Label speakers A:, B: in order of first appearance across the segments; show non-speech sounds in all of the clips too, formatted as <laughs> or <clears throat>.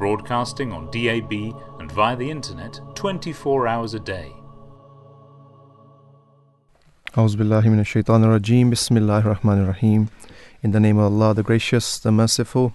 A: broadcasting on DAB and via the internet 24 hours a day.
B: Auzu billahi minash shaitanir rajim. Bismillahir rahmanir rahim. In the name of Allah, the gracious, the merciful.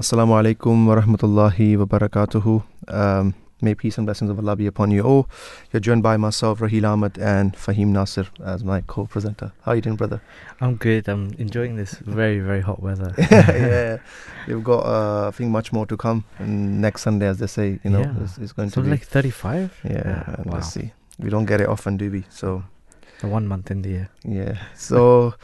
B: Assalamu alaikum wa rahmatullahi wa barakatuhu. Um, may peace and blessings of Allah be upon you all. You're joined by myself, Rahil Ahmed, and Fahim Nasir as my co-presenter. How are you doing, brother?
C: I'm good. I'm enjoying this very, very hot weather. <laughs>
B: yeah, you've got, uh, I think, much more to come. And next Sunday, as they say, you know,
C: Yeah.
B: it's, it's going to be.
C: like 35?
B: yeah,
C: Oh,
B: and
C: wow.
B: let's see. We don't get it often, do we? So
C: The one month in the year.
B: Yeah. So,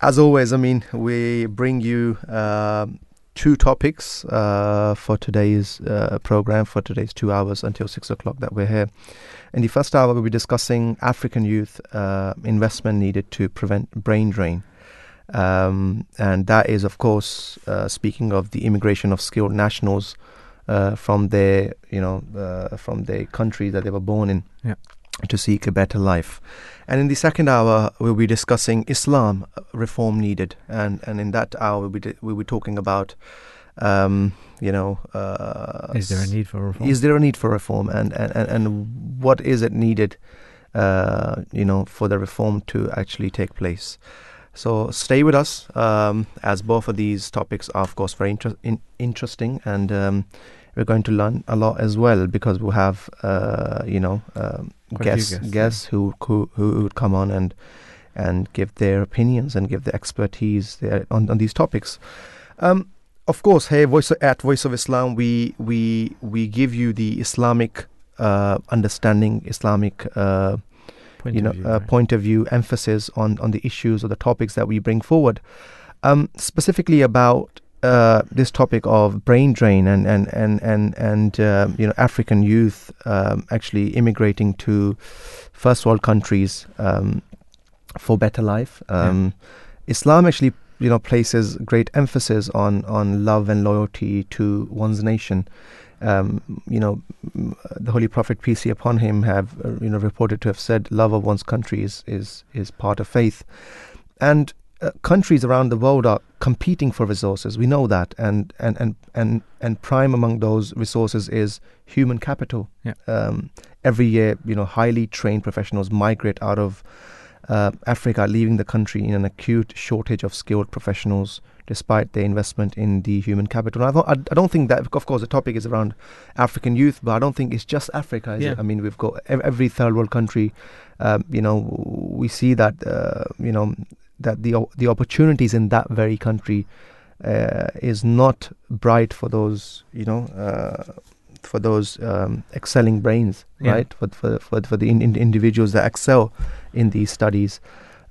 B: as always, I mean, we bring you um two topics uh, for today's uh, program, for today's two hours until six o'clock that we're here. In the first hour, we'll be discussing African youth uh, investment needed to prevent brain drain. Um, and that is, of course, uh, speaking of the immigration of skilled nationals uh, from their, you know, uh, from their country that they were born in,
C: Yeah.
B: To seek a better life. And in the second hour, we'll be discussing Islam reform needed, and and in that hour, we'll be we'll be talking about, um, you know, uh,
C: Is there a need for reform?
B: is there a need for reform, and and and, and what is it needed, uh, you know, for the reform to actually take place? So stay with us, um, as both of these topics are, of course, very inter- in- interesting, and um, we're going to learn a lot as well because we'll have, uh, you know, um,
C: a
B: guests
C: guests,
B: guests who, who who would come on and and give their opinions and give their expertise there on, on these topics. Um, of course, hey, voice at Voice of Islam, we we we give you the Islamic uh, understanding, Islamic uh,
C: Point
B: you
C: of
B: know
C: view,
B: uh,
C: right.
B: point of view, emphasis on on the issues or the topics that we bring forward. Um, specifically about uh, this topic of brain drain and and and and and uh, you know African youth um, actually immigrating to first world countries um, for better life. Um, Islam actually you know places great emphasis on on love and loyalty to one's nation. Um, you know, the Holy Prophet peace be upon him have uh, you know reported to have said, "Love of one's country is is is part of faith," and uh, countries around the world are competing for resources. We know that, and and and and and prime among those resources is human capital.
C: Yeah.
B: Um, every year, you know, highly trained professionals migrate out of uh, Africa, leaving the country in an acute shortage of skilled professionals, despite their investment in the human capital. And I, don't, I, I don't think that, of course, the topic is around African youth, but I don't think it's just Africa. Is
C: Yeah.
B: it? I mean, we've got every third world country. Um, you know, we see that uh, you know that the the opportunities in that very country uh, is not bright for those you know. Uh, for those um, excelling brains,
C: Yeah.
B: right? For for for, for the in, in individuals that excel in these studies.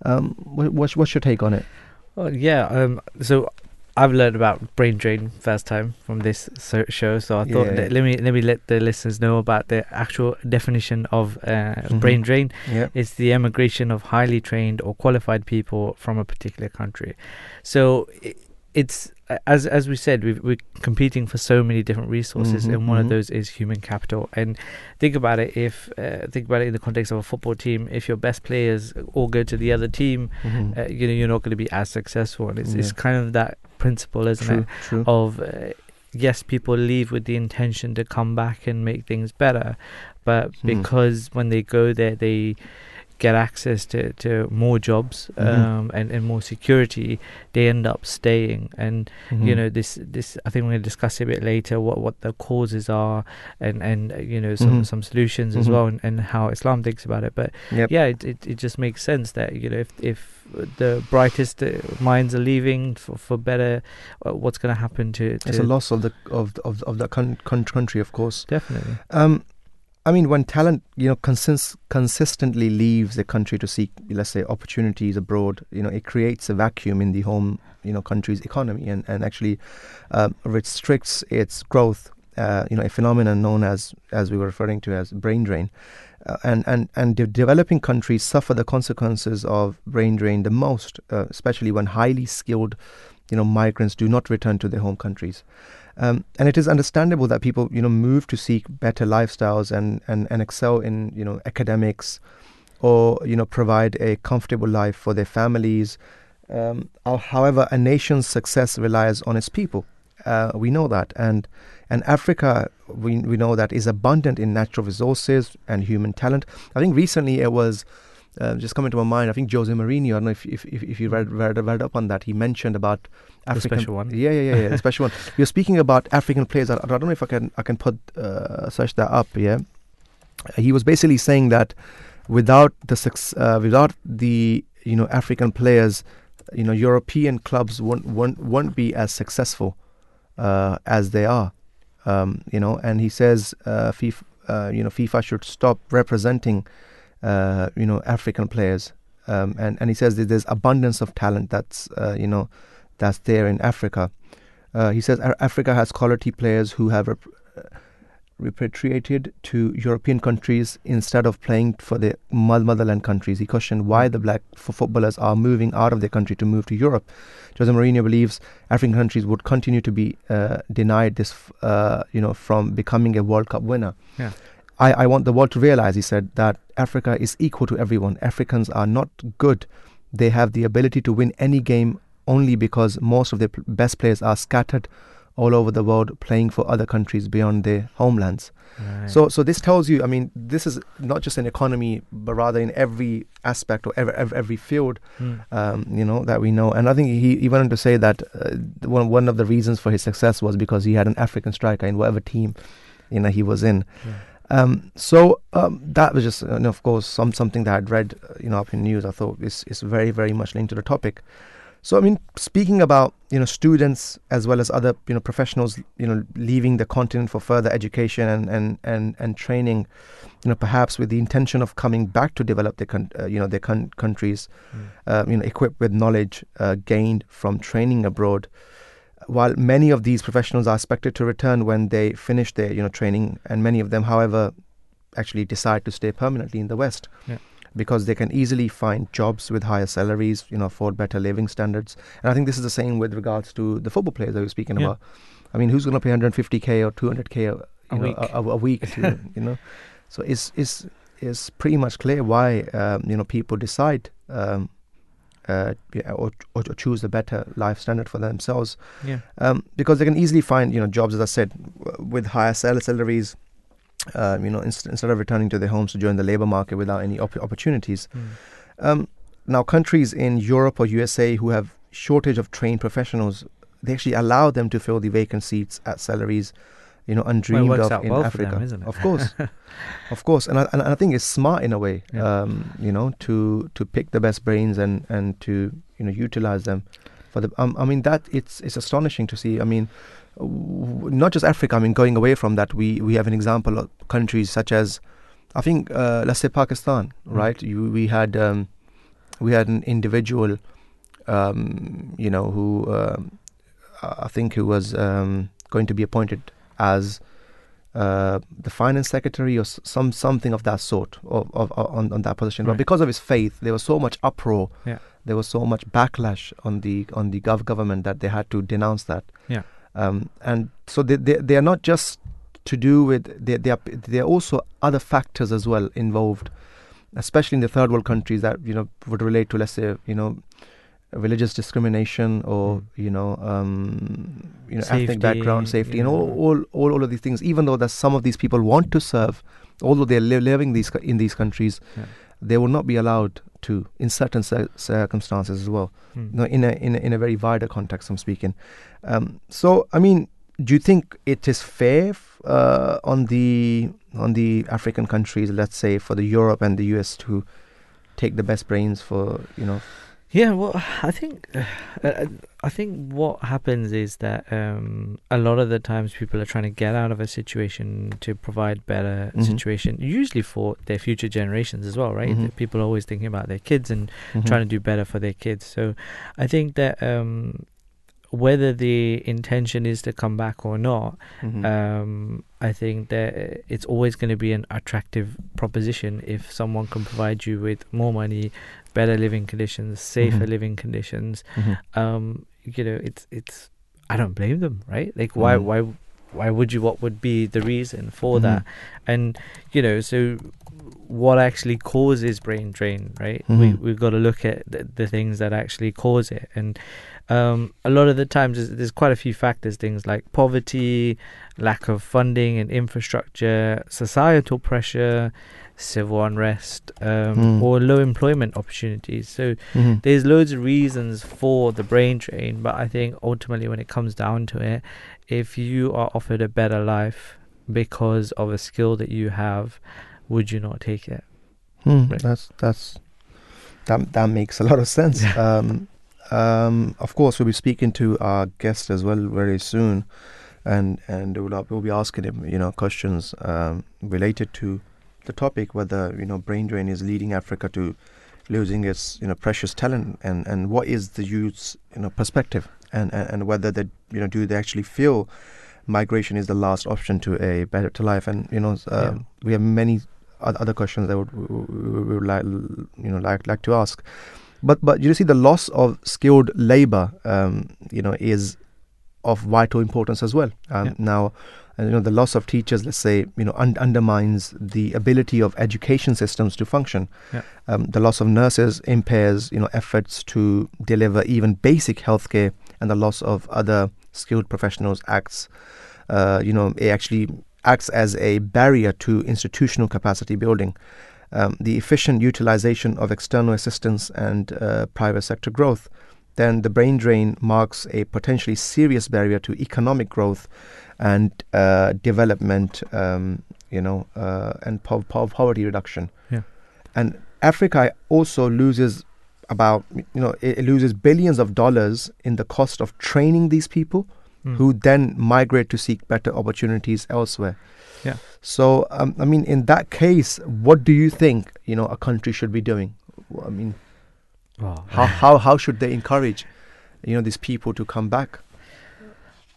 B: Um, what, what's, what's your take on it?
C: Well, yeah. Um. So I've learned about brain drain first time from this so- show. So I thought
B: Yeah.
C: let me let me let the listeners know about the actual definition of uh,
B: Mhm.
C: brain drain.
B: Yeah.
C: It's the emigration of highly trained or qualified people from a particular country. So it's as as we said, we've, we're competing for so many different resources,
B: Mhm,
C: and one
B: mhm.
C: of those is human capital. And think about it: if uh, think about it in the context of a football team, if your best players all go to the other team,
B: Mhm.
C: uh, you know you're not going to be as successful. And it's it's kind of that principle, isn't
B: true,
C: it?
B: true.
C: Of uh, yes, people leave with the intention to come back and make things better, but
B: Hmm.
C: because when they go there, they get access to, to more jobs
B: Mhm.
C: um, and, and more security, they end up staying. And you
B: Mhm.
C: know this this I think we're going to discuss a bit later what, what the causes are and and uh, you know some
B: Mhm.
C: some solutions as
B: Mhm.
C: well and, and how Islam thinks about it. But
B: Yep.
C: yeah, it, it it just makes sense that you know if if the brightest uh, minds are leaving for for better, uh, what's going to happen to, to
B: It's a loss of the of of of the con- con- country, of course.
C: definitely
B: Um, I mean, when talent, you know, consist- consistently leaves the country to seek, let's say, opportunities abroad, you know, it creates a vacuum in the home, you know, country's economy and, and actually um, restricts its growth uh, you know, a phenomenon known as, as we were referring to as brain drain. Uh, and and and de- developing countries suffer the consequences of brain drain the most, uh, especially when highly skilled, you know, migrants do not return to their home countries. Um, and it is understandable that people, you know, move to seek better lifestyles and, and, and excel in, you know, academics, or you know, provide a comfortable life for their families. Um, however, a nation's success relies on its people. Uh, we know that, and and Africa, we we know that is abundant in natural resources and human talent. I think recently it was. Uh, just coming to my mind, I think Jose Mourinho. I don't know if if, if, if you read, read read up on that. He mentioned about African
C: special one.
B: Yeah, yeah, yeah, yeah. the special one. <laughs> You're speaking about African players. I, I don't know if I can I can put uh, search that up. Yeah, he was basically saying that without the uh, without the you know African players, you know European clubs won't won't, won't be as successful uh, as they are. Um, you know, and he says uh, FIFA, uh, you know FIFA should stop representing uh, you know African players. Um, and and he says that there's abundance of talent that's uh, you know that's there in Africa. Uh, he says "Ar- Africa has quality players who have rep- uh, repatriated to European countries instead of playing for their mo- motherland countries. He questioned why the black f- footballers are moving out of their country to move to Europe. Jose Mourinho believes African countries would continue to be uh, denied this, uh, you know, from becoming a World Cup winner.
C: Yeah.
B: I, I want the world to realize, he said, that Africa is equal to everyone. Africans are not good. They have the ability to win any game only because most of their p- best players are scattered all over the world playing for other countries beyond their homelands.
C: Right.
B: So, so this tells you, I mean, this is not just an economy, but rather in every aspect or every, every, every field,
C: Mm.
B: um, you know, that we know. And I think he, he went on to say that uh, one, one of the reasons for his success was because he had an African striker in whatever team, you know, he was in.
C: Yeah.
B: Um, so um, that was just, uh, and of course, some something that I'd read, uh, you know, up in news. I thought is is very very much linked to the topic. So I mean, speaking about you know students as well as other you know professionals, you know, leaving the continent for further education and and and, and training, you know, perhaps with the intention of coming back to develop their con- uh, you know their con- countries,
C: Mm.
B: uh, you know, equipped with knowledge uh, gained from training abroad. While many of these professionals are expected to return when they finish their you know training, and many of them, however, actually decide to stay permanently in the West
C: Yeah.
B: because they can easily find jobs with higher salaries, you know, afford better living standards. And I think this is the same with regards to the football players that we were speaking
C: Yeah.
B: about. I mean, who's going to pay 150k or 200k a, you
C: A
B: know,
C: week.
B: A, a, a week <laughs> to, you know? So it's it's it's pretty much clear why um, you know people decide um, uh, yeah, or, or choose a better life standard for themselves
C: Yeah.
B: um, because they can easily find you know jobs as I said w- with higher sal- salaries. Um, you know, inst- instead of returning to their homes to join the labor market without any op- opportunities.
C: Mm.
B: Um, now, countries in Europe or USA who have shortage of trained professionals, they actually allow them to fill the vacant seats at salaries, you know, undreamed
C: works
B: of in
C: well
B: Africa.
C: them?
B: Of course, <laughs> of course, and I, and I think it's smart in a way,
C: Yeah.
B: um, you know, to to pick the best brains and and to you know utilize them for the. Um, I mean that it's it's astonishing to see. I mean. w- Not just Africa. I mean, going away from that, we, we have an example of countries such as, I think, uh, let's say Pakistan,
C: Mm.
B: right? You, we had um, we had an individual, um, you know, who um, I think who was um, going to be appointed as uh, the finance secretary or some something of that sort of, of, of on, on that position. But because of his faith, there was so much uproar.
C: Yeah.
B: There was so much backlash on the on the gov- government that they had to denounce that.
C: Yeah.
B: Um, and so they, they they are not just to do with they they are there are also other factors as well involved, especially in the third world countries that you know would relate to let's say you know religious discrimination or
C: Mm.
B: you know um, you know
C: Safety,
B: ethnic background safety and all, all all all of these things even though that some of these people want to serve although they're li- living these co- in these countries
C: Yeah.
B: they will not be allowed to in certain cir- circumstances as well
C: Mm.
B: no, in a in a, in a very wider context I'm speaking um, so I mean do you think it is fair f- uh, on the on the African countries let's say for the Europe and the US to take the best brains for you know
C: Yeah, well, I think <sighs> uh, I think what happens is that um, a lot of the times people are trying to get out of a situation to provide better
B: Mhm.
C: situation, usually for their future generations as well, right?
B: Mhm.
C: People are always thinking about their kids and
B: mhm.
C: trying to do better for their kids. So I think that um, whether the intention is to come back or not,
B: Mhm.
C: um, I think that it's always going to be an attractive proposition if someone can provide you with more money, better living conditions, safer
B: Mhm.
C: living conditions.
B: Mhm.
C: Um, you know, it's it's. I don't blame them, right? Like, why
B: Mhm.
C: why why would you? What would be the reason for that? And you know, so what actually causes brain drain, right? We
B: Mhm.
C: we've got to look at the, the things that actually cause it, and um, a lot of the times there's, there's quite a few factors, things like poverty, lack of funding and infrastructure, societal pressure, civil unrest, um,
B: Mm.
C: or low employment opportunities. So
B: Mhm.
C: there's loads of reasons for the brain drain, but I think ultimately when it comes down to it, if you are offered a better life because of a skill that you have, would you not take it?
B: Hmm,
C: Right.
B: That's that's that that makes a lot of sense. <laughs> um, um, of course, we'll be speaking to our guest as well very soon, and and we'll, we'll be asking him, you know, questions um, related to the topic whether you know brain drain is leading Africa to losing its you know precious talent, and and what is the youth's you know perspective, and and, and whether they you know do they actually feel migration is the last option to a better to life, and you know uh,
C: Yeah.
B: we have many other questions that would we would like you know like like to ask but but you see the loss of skilled labor um, you know is of vital importance as well um,
C: Yeah.
B: now you know the loss of teachers let's say you know un- undermines the ability of education systems to function
C: Yeah.
B: um, the loss of nurses impairs you know efforts to deliver even basic healthcare and the loss of other skilled professionals acts uh, you know it actually acts as a barrier to institutional capacity building. Um, the efficient utilization of external assistance and uh, private sector growth, then the brain drain marks a potentially serious barrier to economic growth and uh, development, um, you know, uh, and po- po- poverty reduction.
C: Yeah.
B: And Africa also loses about, you know, it, it loses billions of dollars in the cost of training these people
C: Mm.
B: who then migrate to seek better opportunities elsewhere.
C: Yeah.
B: So, um, I mean, in that case, what do you think you know a country should be doing? I mean, how <sighs> how how should they encourage you know these people to come back?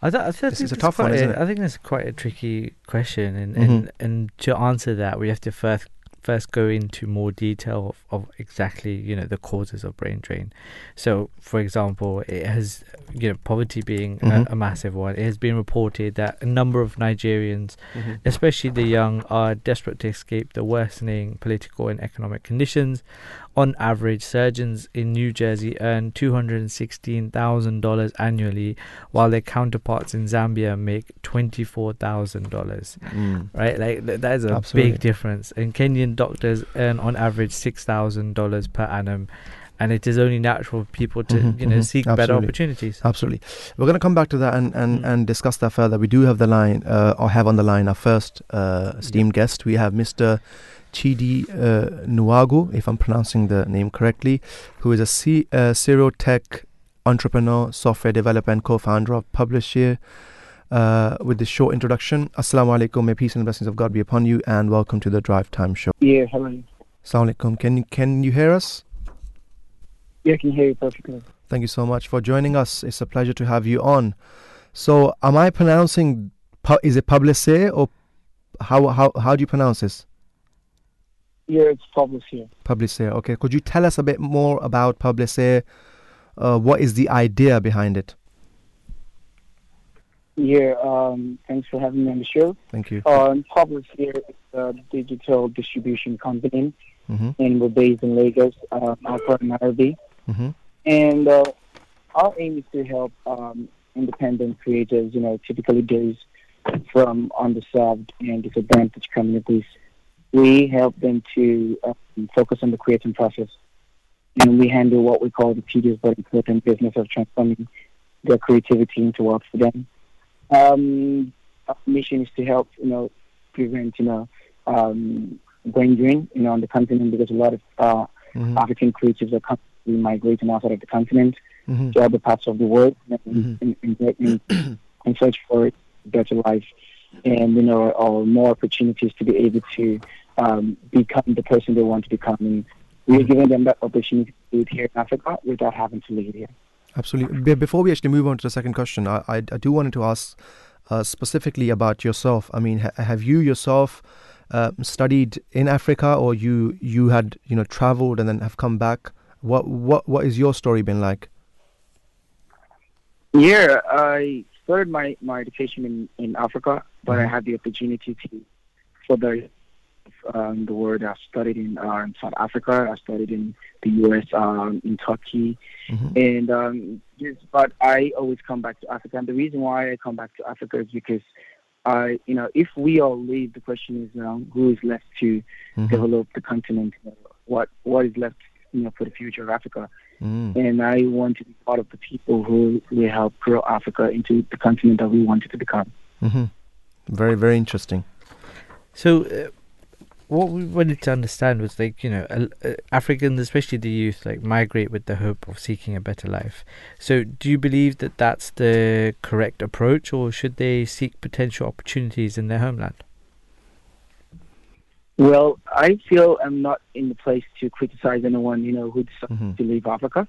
C: I, th- I think
B: This is a
C: it's
B: tough one,
C: quite
B: isn't it?
C: I think it's quite a tricky question, and,
B: Mhm.
C: and and to answer that, we have to first first go into more detail of, of exactly you know the causes of brain drain. So, for example, it has you know poverty being
B: Mhm.
C: a, a massive one. It has been reported that a number of Nigerians, especially the young, are desperate to escape the worsening political and economic conditions. On average, surgeons in New Jersey earn $216,000 annually, while their counterparts in Zambia make $24,000.
B: Mm.
C: Right? Like, th- that is a
B: Absolutely.
C: big difference. And Kenyan doctors earn on average $6,000 per annum. And it is only natural for people to,
B: Mhm,
C: you know,
B: mhm.
C: seek better opportunities.
B: Absolutely. We're going to come back to that and, and,
C: Mm.
B: and discuss that further. We do have the line, uh, or have on the line our first uh, esteemed guest. We have Mr. Chidi uh, Nwaogu, if I'm pronouncing the name correctly, who is a C- uh, serial tech entrepreneur, software developer, and co founder of Publiseer. Uh, with this short introduction, Assalamu alaikum, may peace and blessings of God be upon you, and welcome to the Drive Time Show.
D: Yeah, hello.
B: Assalamu alaikum. Can, you- can you hear us?
D: Yeah, I can hear you perfectly.
B: Thank you so much for joining us. It's a pleasure to have you on. So, am I pronouncing? Is it Publiseer or how how how do you pronounce this?
D: Yeah, it's Pablos here.
B: Publiseer. Okay. Could you tell us a bit more about Publiseer? Uh, what is the idea behind it?
D: Yeah, um, thanks for having me on the show.
B: Thank you.
D: Um, is a digital distribution company,
B: Mhm.
D: and we're based in Lagos, uh, Accra, Nairobi.
B: Mhm.
D: And uh, our aim is to help um, independent creators, you know, typically those from underserved and disadvantaged communities. We help them to um, focus on the creating process. And we handle what we call the tedious but important business of transforming their creativity into work for them. Um, our mission is to help, you know, prevent, you know, um, brain drain, you know, on the continent because a lot of uh,
B: Mhm.
D: African creatives are constantly migrating outside of the continent
B: Mhm.
D: to other parts of the world
B: Mhm.
D: in, in search for a better life and you know or more opportunities to be able to um, become the person they want to become and we're
B: Mhm.
D: giving them that opportunity to do it here in Africa without having to leave here.
B: Absolutely. Before we actually move on to the second question, I, I, I do wanted to ask uh, specifically about yourself. I mean, ha- have you yourself uh, studied in Africa, or you you had you know traveled and then have come back? What what what is your story been like?
D: Yeah, I started my, my education in, in Africa, but I
B: Mhm.
D: had the opportunity to further um, the world. I studied in, uh, in South Africa. I studied in the U.S., um, in Turkey,
B: Mhm.
D: and um, yes, but I always come back to Africa. And the reason why I come back to Africa is because I, you know, if we all leave, the question is, um, who is left to
B: Mhm.
D: develop the continent? What what is left, you know, for the future of Africa?
B: Mm.
D: and I want to be part of the people who will help grow Africa into the continent that we want it to become.
B: Mhm. Very very interesting.
C: So, uh, what we wanted to understand was like you know, uh, Africans, especially the youth, like migrate with the hope of seeking a better life. So, do you believe that that's the correct approach, or should they seek potential opportunities in their homeland?
D: Well, I feel I'm not in the place to criticize anyone, you know, who decides
B: Mhm.
D: to leave Africa.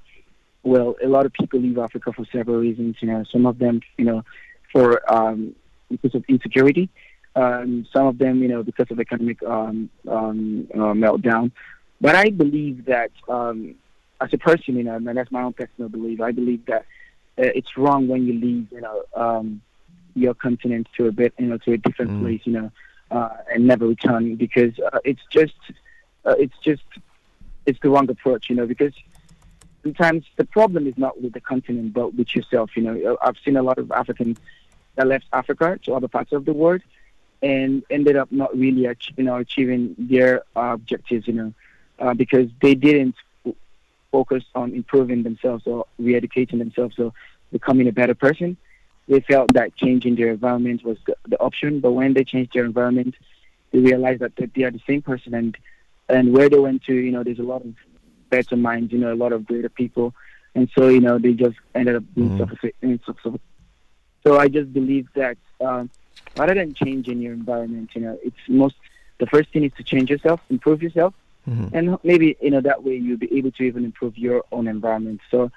D: Well, a lot of people leave Africa for several reasons, you know, some of them, you know, for um, because of insecurity, um, some of them, you know, because of economic um, um, uh, meltdown. But I believe that um, as a person, you know, and that's my own personal belief, I believe that uh, it's wrong when you leave, you know, um, your continent to a bit, you know, to a different
B: Mm.
D: place, you know, uh, and never return because uh, it's just, uh, it's just, it's the wrong approach, you know, because sometimes the problem is not with the continent but with yourself. You know, I've seen a lot of Africans that left Africa to other parts of the world and ended up not really, you know, achieving their uh, objectives. You know, uh, because they didn't f- focus on improving themselves or re-educating themselves or becoming a better person. They felt that changing their environment was the, the option, but when they changed their environment, they realized that they are the same person and and where they went to, you know, there's a lot of better minds, you know, a lot of greater people, and so you know they just ended up being
B: Mhm.
D: suffocating. suffocating. So I just believe that um, rather than changing your environment, you know, it's most the first thing is to change yourself, improve yourself,
B: Mhm.
D: and maybe you know that way you'll be able to even improve your own environment. So,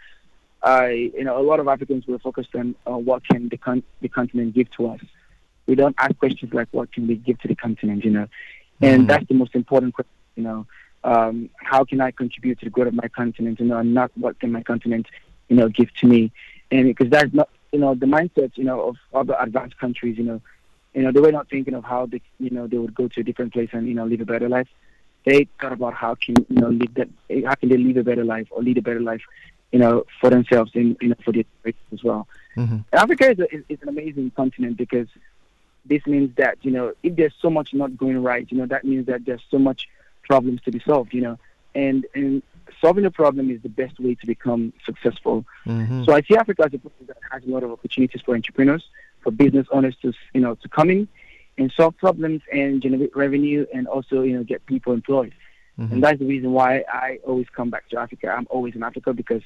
D: I you know a lot of Africans were focused on uh, what can the con- the continent give to us. We don't ask questions like what can we give to the continent, you know, and
B: Mhm.
D: that's the most important question. You know, um, how can I contribute to the growth of my continent? You know, and not what can my continent, you know, give to me, and because that's not you know the mindset you know of other advanced countries. You know, you know they were not thinking of how they you know they would go to a different place and you know live a better life they thought about how can you know live that how can they live a better life or lead a better life, you know, for themselves and you know for generations as well.
B: Mhm.
D: Africa is, a, is, is an amazing continent because this means that you know if there's so much not going right, you know that means that there's so much problems to be solved, you know, and and solving a problem is the best way to become successful.
B: Mhm.
D: So I see Africa as a place that has a lot of opportunities for entrepreneurs, for business owners to you know to come in and solve problems and generate revenue and also you know get people employed.
B: Mhm.
D: And that's the reason why I always come back to Africa. I'm always in Africa because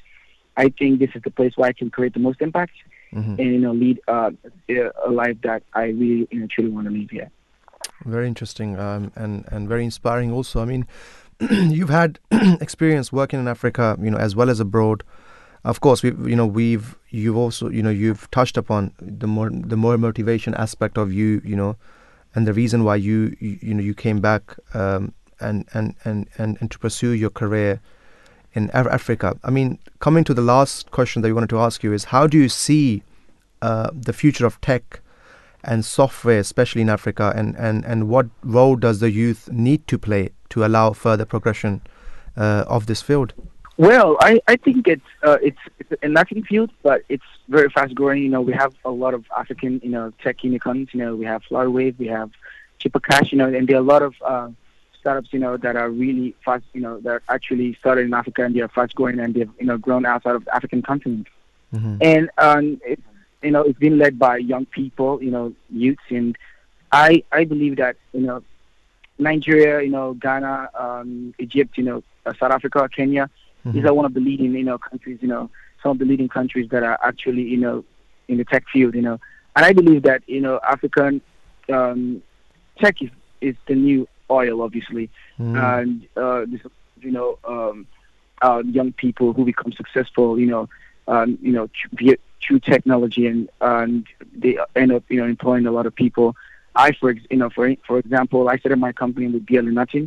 D: I think this is the place where I can create the most impact
B: Mhm.
D: and you know lead uh, a a life that I really you know truly want to live here.
B: Very interesting um, and and very inspiring. Also, I mean, <clears throat> you've had <clears throat> experience working in Africa, you know, as well as abroad. Of course, we you know we've you've also you know you've touched upon the more the more motivation aspect of you, you know, and the reason why you you, you know you came back um, and, and and and and to pursue your career in Af- Africa. I mean, coming to the last question that we wanted to ask you is how do you see uh, the future of tech and software, especially in Africa, and, and, and what role does the youth need to play to allow further progression uh, of this field?
D: Well, I, I think it's uh, it's it's a nothing field, but it's very fast growing. You know, we have a lot of African you know tech unicorns. You know, we have Flutterwave, we have Chipper Cash. You know, and there are a lot of uh, startups. You know, that are really fast. You know, that actually started in Africa and they are fast growing and they've you know grown outside of the African continent.
B: Mm-hmm.
D: and um, it's you know it's been led by young people, you know, youths, and I I believe that you know Nigeria, you know, Ghana, um, Egypt, you know, uh, South Africa, Kenya, these are one of the leading you know countries, you know, some of the leading countries that are actually you know in the tech field, you know, and I believe that you know African um, tech is is the new oil, obviously
B: Mm-hmm.
D: and uh, this, you know, um, uh, young people who become successful, you know, um, you know, through technology, and and they end up, you know, employing a lot of people. I, for you know, for for example, I started my company with barely nothing,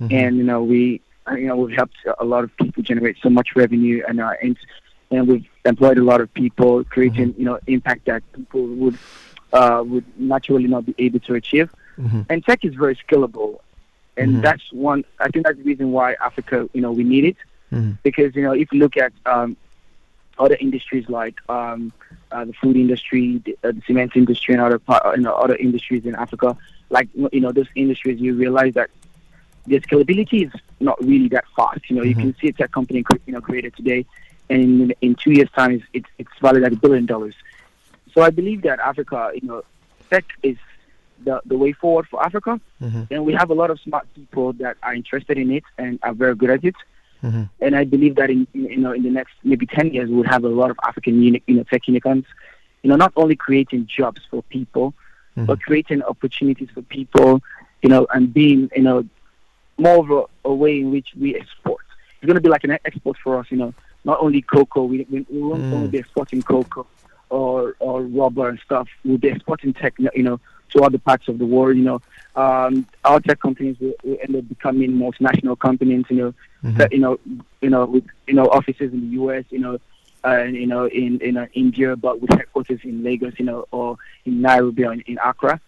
B: Mhm.
D: and you know, we, uh, you know, we've helped a lot of people generate so much revenue, and uh, and and we've employed a lot of people, creating, you know, impact that people would uh, would naturally not be able to achieve.
B: Mhm.
D: And tech is very scalable, and
B: Mhm.
D: that's one. I think that's the reason why Africa, you know, we need it
B: Mhm.
D: because you know if you look at um, other industries like um, uh, the food industry, the, uh, the cement industry, and other part, you know, other industries in Africa, like you know those industries, you realize that the scalability is not really that fast. You know, you
B: Mhm.
D: can see a tech company you know created today, and in, in two years' time, it's, it's it's valued at a billion dollars. So I believe that Africa, you know, tech is the the way forward for Africa,
B: Mhm.
D: and we have a lot of smart people that are interested in it and are very good at it.
B: Mhm.
D: And I believe that in in- you know in the next maybe ten years we'll have a lot of African uni- you know tech unicorns, you know not only creating jobs for people,
B: Mhm.
D: but creating opportunities for people, you know, and being you know more of a, a way in which we export. It's going to be like an export for us, you know. Not only cocoa, we we, we won't
B: Mm.
D: only be exporting cocoa or or rubber and stuff. We'll be exporting tech, you know, to other parts of the world. You know, um, our tech companies will, will end up becoming multinational companies. You know,
B: Mhm.
D: that you know, you know, with you know offices in the U.S., you know, and you know in in uh, India, but with headquarters in Lagos, you know, or in Nairobi or in, in Accra.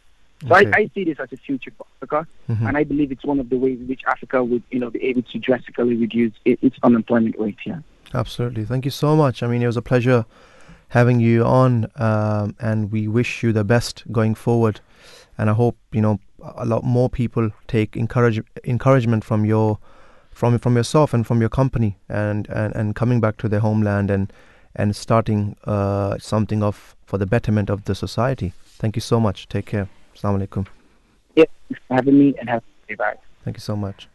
D: So
B: Okay.
D: I, I see this as a future for Africa,
B: Mhm.
D: and I believe it's one of the ways in which Africa would you know be able to drastically reduce its unemployment rate. Yeah.
B: Absolutely. Thank you so much. I mean, it was a pleasure having you on, um, and we wish you the best going forward. And I hope you know a lot more people take encourage encouragement from your from from yourself and from your company, and and, and coming back to their homeland and and starting uh, something of for the betterment of the society. Thank you so much. Take care. Assalamu alaikum.
D: For having me, and have a good day.
B: Thank you so much.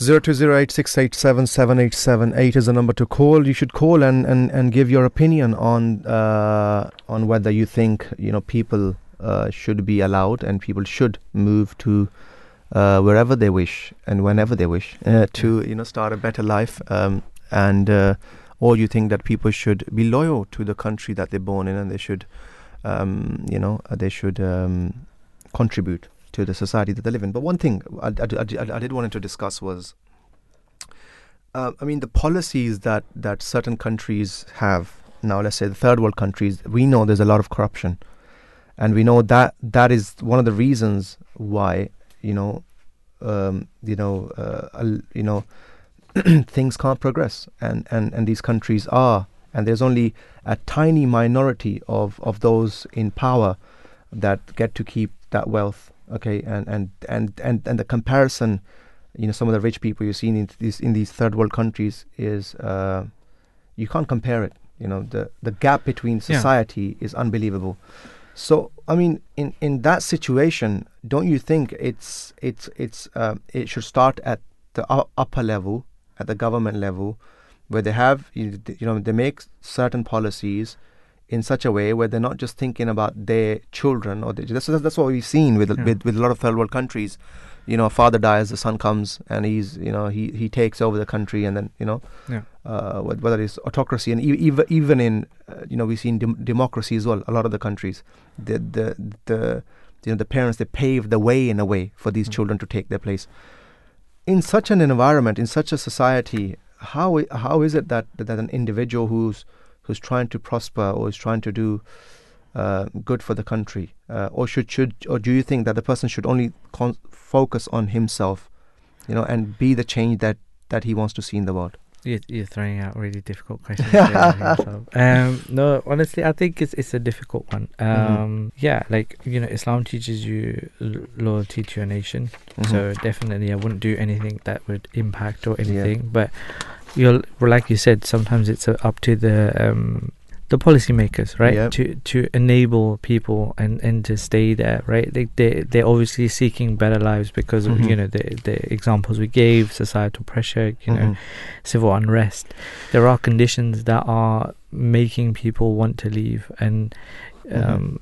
B: 0208687778 is the number to call. You should call and, and, and give your opinion on uh, on whether you think you know people uh, should be allowed and people should move to uh, wherever they wish and whenever they wish uh, to you know start a better life um, and uh, or you think that people should be loyal to the country that they're born in and they should um, you know they should um, contribute to the society that they live in. But one thing I, I, I, I did wanted to discuss was, uh, I mean, the policies that, that certain countries have now. Let's say the third world countries. We know there's a lot of corruption, and we know that that is one of the reasons why you know, um, you know, uh, you know, <clears throat> things can't progress, and, and, and these countries are, and there's only a tiny minority of, of those in power that get to keep that wealth okay and and and and, and the comparison you know some of the rich people you've seen in these in these third world countries is uh, you can't compare it you know the the gap between
C: Yeah.
B: society is unbelievable so i mean in in that situation don't you think it's it's it's um, it should start at the upper level at the government level where they have you you know they make certain policies in such a way where they're not just thinking about their children or their, that's that's what we've seen with,
C: Yeah.
B: with with a lot of third world countries. You know, a father dies, the son comes, and he's you know he he takes over the country, and then you know,
C: Yeah.
B: uh, whether it's autocracy and even even in uh, you know we've seen dem- democracy as well. A lot of the countries, the the the you know the parents they pave the way in a way for these
C: Mm.
B: children to take their place. In such an environment, in such a society, how how is it that that an individual who's who's trying to prosper or is trying to do uh, good for the country, uh, or should should or do you think that the person should only con- focus on himself, you know, and be the change that that he wants to see in the world?
C: You're, you're throwing out really difficult questions. <laughs> um, no, honestly, I think it's it's a difficult one.
B: Mm-hmm.
C: Um, Yeah, like you know, Islam teaches you l- loyalty to your nation.
B: Mm-hmm.
C: So definitely, I wouldn't do anything that would impact or anything. But you'll, well, like you said, sometimes it's uh, up to the um, the policymakers, right,
B: Yeah.
C: to to enable people and, and to stay there, right? They they they're obviously seeking better lives because of
B: Mhm.
C: you know the the examples we gave, societal pressure, you know,
B: Mhm.
C: civil unrest. There are conditions that are making people want to leave, and
B: Mhm.
C: um,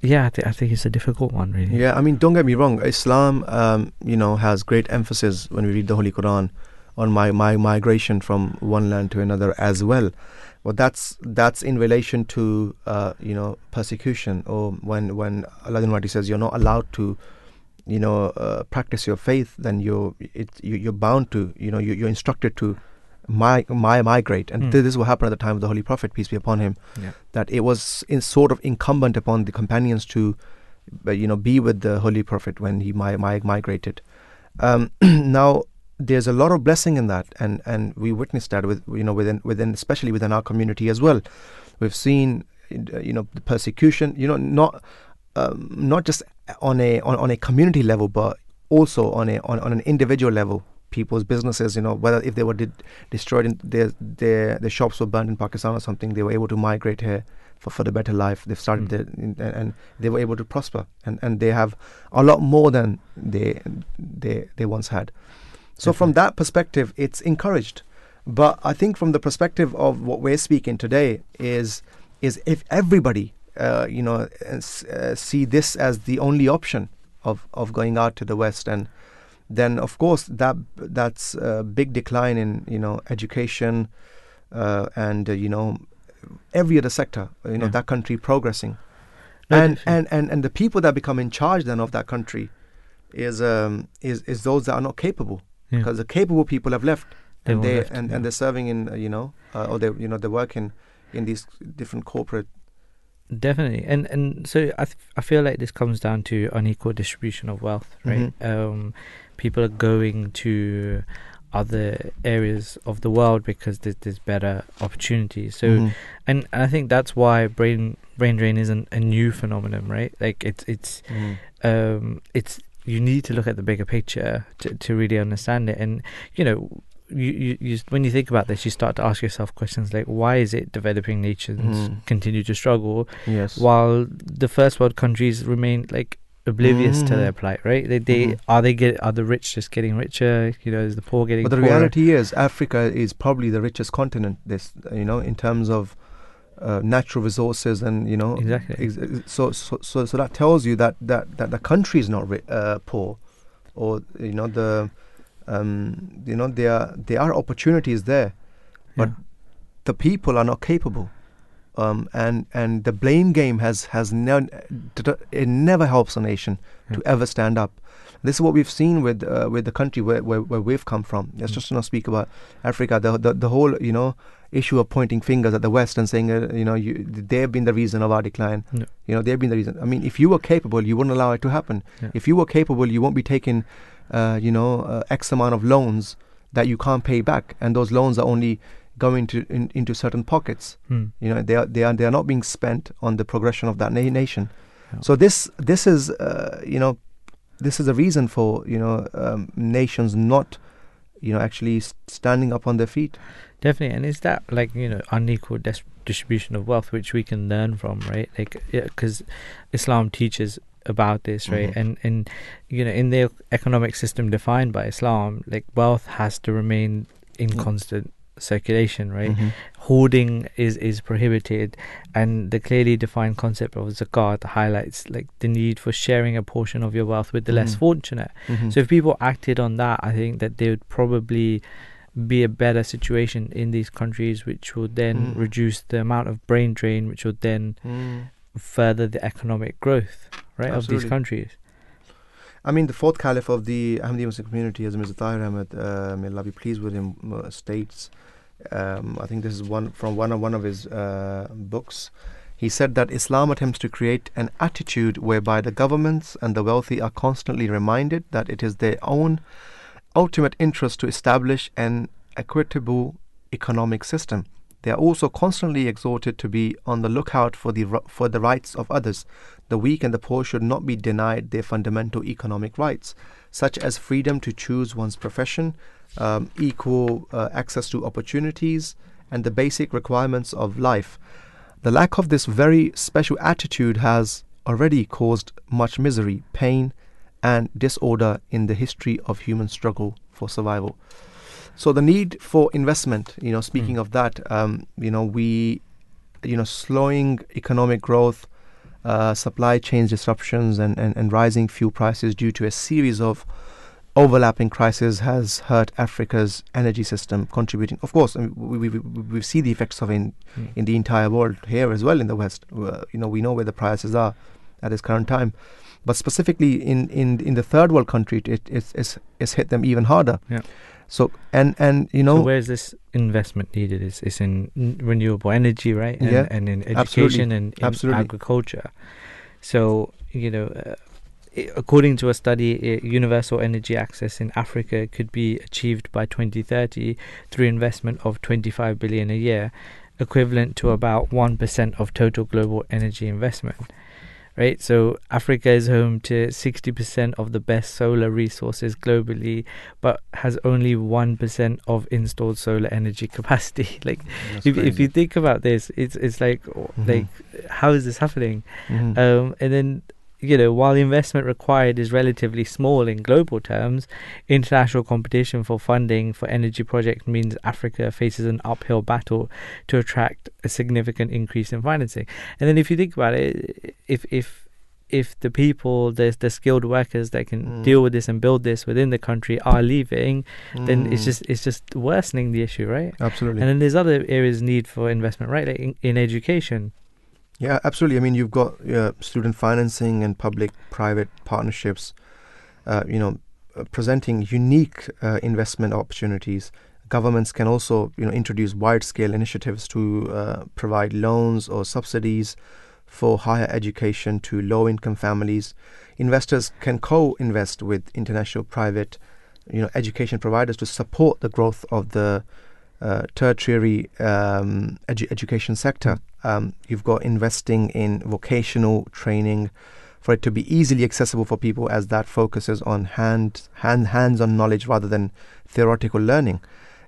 C: yeah, I, th- I think it's a difficult one, really.
B: Yeah, I mean, don't get me wrong. Islam, um, you know, has great emphasis when we read the Holy Quran on my, my migration from one land to another as well. Well, that's that's in relation to uh, you know persecution, or when when Allah Almighty says you're not allowed to, you know, uh, practice your faith, then you're it, you, you're bound to, you know, you, you're instructed to my, mi- migrate, and
C: Hmm.
B: this is what happened at the time of the Holy Prophet, peace be upon him,
C: Yeah.
B: that it was in sort of incumbent upon the companions to, uh, you know, be with the Holy Prophet when he mi- mi- migrated. Um, <clears throat> now there's a lot of blessing in that, and and we witnessed that with you know within within especially within our community as well. We've seen you know the persecution, you know not um, not just on a on, on a community level, but also on a on, on an individual level. People's businesses, you know, whether if they were de- destroyed, in their their their shops were burned in Pakistan or something, they were able to migrate here for, for the better life. They've started
C: Mm.
B: their, and, and they were able to prosper, and, and they have a lot more than they they they once had. So from that perspective, it's encouraged. But I think from the perspective of what we're speaking today is is if everybody uh, you know s- uh, see this as the only option of of going out to the west and then of course that that's a big decline in you know education uh, and uh, you know every other sector you know
C: Yeah.
B: that country progressing
C: No,
B: and, and and and the people that become in charge then of that country is um is is those that are not capable. Because the capable people have left
C: They've
B: and they
C: left,
B: and, and they're serving in uh, you know uh, or they you know they're working in these different corporate
C: Definitely, and and so I th- I feel like this comes down to unequal distribution of wealth, right? Um, people are going to other areas of the world because there's, there's better opportunities. So,
B: Mhm.
C: and, and I think that's why brain brain drain isn't a new phenomenon, right? Like it's it's
B: Mhm.
C: um, it's you need to look at the bigger picture to to really understand it. And you know, you, you, you when you think about this, you start to ask yourself questions like, why is it developing nations
B: Mhm.
C: continue to struggle
B: yes
C: while the first world countries remain like oblivious to
B: Mhm.
C: their plight? Right? They they
B: Mhm.
C: are they get are the rich just getting richer? You know, is the poor getting
B: but the
C: poorer?
B: reality is Africa is probably the richest continent this you know in terms of uh, natural resources and you know
C: Exactly.
B: ex- so, so so so that tells you that that that the country is not ri- uh, poor or you know the um, you know there are there are opportunities there but
C: Yeah.
B: the people are not capable um, and and the blame game has has never it never helps a nation to ever stand up this is what we've seen with uh, with the country where, where, where we've come from let's
C: Mm.
B: just not speak about Africa the, the the whole you know issue of pointing fingers at the West and saying uh, you know you, they've been the reason of our decline
C: No.
B: you know they've been the reason I mean if you were capable you wouldn't allow it to happen
C: Yeah.
B: if you were capable you won't be taking uh, you know uh, X amount of loans that you can't pay back and those loans are only going to in, into certain pockets
C: Hmm.
B: you know they are they are they are not being spent on the progression of that na- nation
C: Yeah.
B: so this this is uh, you know this is a reason for you know um, nations not you know actually standing up on their feet
C: Definitely, and is that like you know unequal dis- distribution of wealth, which we can learn from, right? Like, because Islam teaches about this, right?
B: Mhm.
C: And and you know, in the economic system defined by Islam, like wealth has to remain in
B: Mm.
C: constant circulation, right?
B: Mhm.
C: Hoarding is is prohibited, and the clearly defined concept of zakat highlights like the need for sharing a portion of your wealth with the less
B: Mhm.
C: fortunate.
B: Mhm.
C: So if people acted on that, I think that there would probably be a better situation in these countries, which would then
B: Mm.
C: reduce the amount of brain drain, which would then
B: Mm.
C: further the economic growth, right, of these countries.
B: I mean, the fourth caliph of the Ahmadi Muslim community, as Mirza Tahir Ahmed, uh, may Allah be pleased with him, uh, states, um, I think this is one from one of one of his uh, books. He said that Islam attempts to create an attitude whereby the governments and the wealthy are constantly reminded that it is their own ultimate interest to establish an equitable economic system. They are also constantly exhorted to be on the lookout for the for the rights of others. The weak and the poor should not be denied their fundamental economic rights, such as freedom to choose one's profession, um, equal uh, access to opportunities, and the basic requirements of life. The lack of this very special attitude has already caused much misery, pain, and disorder in the history of human struggle for survival. So the need for investment, you know, speaking
C: Mm.
B: of that, um, you know, we, you know, slowing economic growth, uh, supply chain disruptions, and, and, and rising fuel prices due to a series of overlapping crises has hurt Africa's energy system, contributing. Of course, I mean, we, we, we, we see the effects of in,
C: Mm.
B: in the entire world here as well in the West. Uh, you know, we know where the prices are at this current time, but specifically in, in, in the third world country, it it's, it's, it's hit them even harder.
C: Yeah.
B: So and and you know
C: so where's this investment needed? Is is in renewable energy, right? And,
B: Yeah,
C: and in
B: absolutely,
C: education and in
B: absolutely.
C: agriculture. So you know, uh, i according to a study, i universal energy access in Africa could be achieved by 2030 through investment of 25 billion a year, equivalent to about one percent of total global energy investment. Right, so Africa is home to 60% of the best solar resources globally, but has only 1% of installed solar energy <laughs> capacity. <laughs> like,
B: That's
C: if, if you think about this, it's it's like oh,
B: Mhm.
C: like how is this happening?
B: Mhm.
C: Um, and then you know while the investment required is relatively small in global terms, international competition for funding for energy projects means Africa faces an uphill battle to attract a significant increase in financing. And then if you think about it, if if if the people, the the skilled workers that can
B: Mm.
C: deal with this and build this within the country are leaving, then it's
B: Mm.
C: just it's just worsening the issue, right?
B: absolutely.
C: And then there's other areas need for investment, right? Like in, in education.
B: Yeah, absolutely. I mean, you've got uh, student financing and public-private partnerships, uh, you know, uh, presenting unique uh, investment opportunities. Governments can also, you know, introduce wide-scale initiatives to uh, provide loans or subsidies for higher education to low-income families. Investors can co-invest with international private, you know, education providers to support the growth of the uh, tertiary um, edu- education sector. Um, you've got investing in vocational training for it to be easily accessible for people as that focuses on hand, hand hands-on knowledge rather than theoretical learning.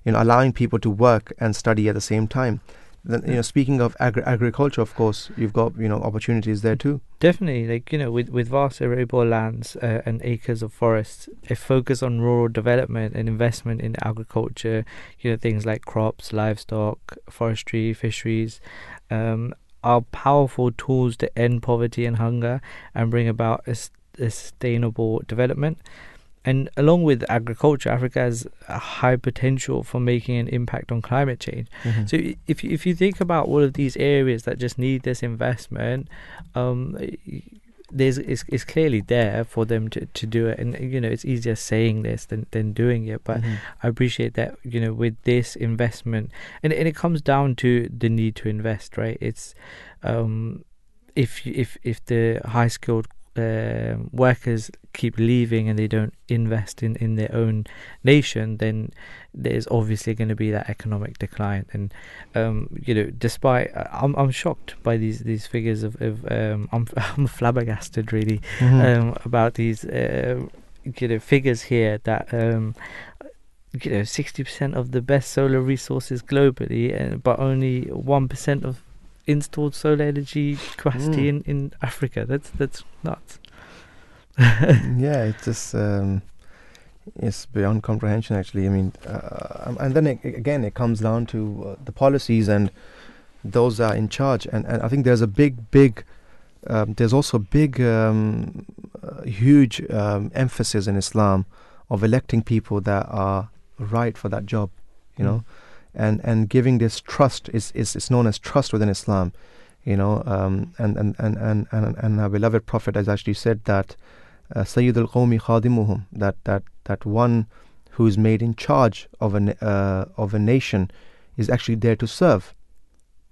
B: You know, allowing people to work and study at the same time. Then, you know, speaking of agri- agriculture, of course, you've got you know opportunities there too.
C: Definitely, like you know, with with vast arable lands uh, and acres of forests, a focus on rural development and investment in agriculture, you know, things like crops, livestock, forestry, fisheries, um, are powerful tools to end poverty and hunger and bring about a, a sustainable development. And along with agriculture, Africa has a high potential for making an impact on climate change. So if you- if you think about all of these areas that just need this investment, um, there's it's, it's clearly there for them to, to do it, and you know it's easier saying this than, than doing it. But
B: Mhm.
C: I appreciate that you know with this investment, and and it comes down to the need to invest, right? It's um, if you- if if the high skilled uh, workers keep leaving and they don't invest in, in their own nation, then there's obviously going to be that economic decline. And um, you know, despite I- I'm I'm shocked by these these figures of, of um, <laughs> I'm I'm flabbergasted really
B: Mhm.
C: um, about these uh, you know figures here that um, you know sixty percent of the best solar resources globally, uh, but only one percent of installed solar energy capacity
B: Mm.
C: in, in Africa. That's that's nuts. <laughs>
B: yeah, it's just um, it's beyond comprehension. Actually, I mean, uh, um, and then it, again, it comes down to uh, the policies and those that are in charge. And, and I think there's a big, big, um, there's also a big, um, uh, huge um, emphasis in Islam of electing people that are right for that job. You know, and and giving this trust is is, is known as trust within Islam. You know, um, and, and, and, and, and, and our beloved Prophet has actually said that uh, Sayyid al Qawmi Khadimuhum, that, that, that one who is made in charge of a, uh, of a nation is actually there to serve.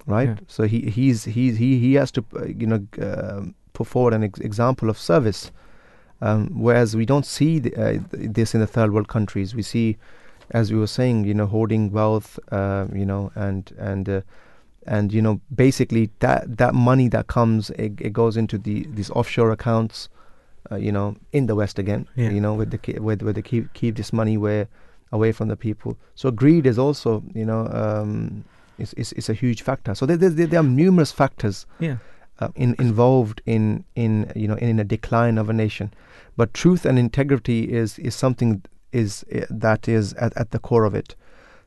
B: Right?
C: Yeah.
B: So he, he's, he's, he, he has to, uh, you know, um put forward an ex- example of service. Um, whereas we don't see the, uh, th- this in the third world countries. We see, as we were saying, you know, hoarding wealth, uh, you know, and, and, uh, and you know basically that that money that comes it, it goes into the these offshore accounts uh, you know in the west again
C: Yeah.
B: you know with the with where they keep keep this money where away from the people so greed is also you know um is is, is a huge factor so there, there, there are numerous factors
C: Yeah.
B: uh, in, involved in in you know in, a decline of a nation but truth and integrity is is something is uh, that is at, at the core of it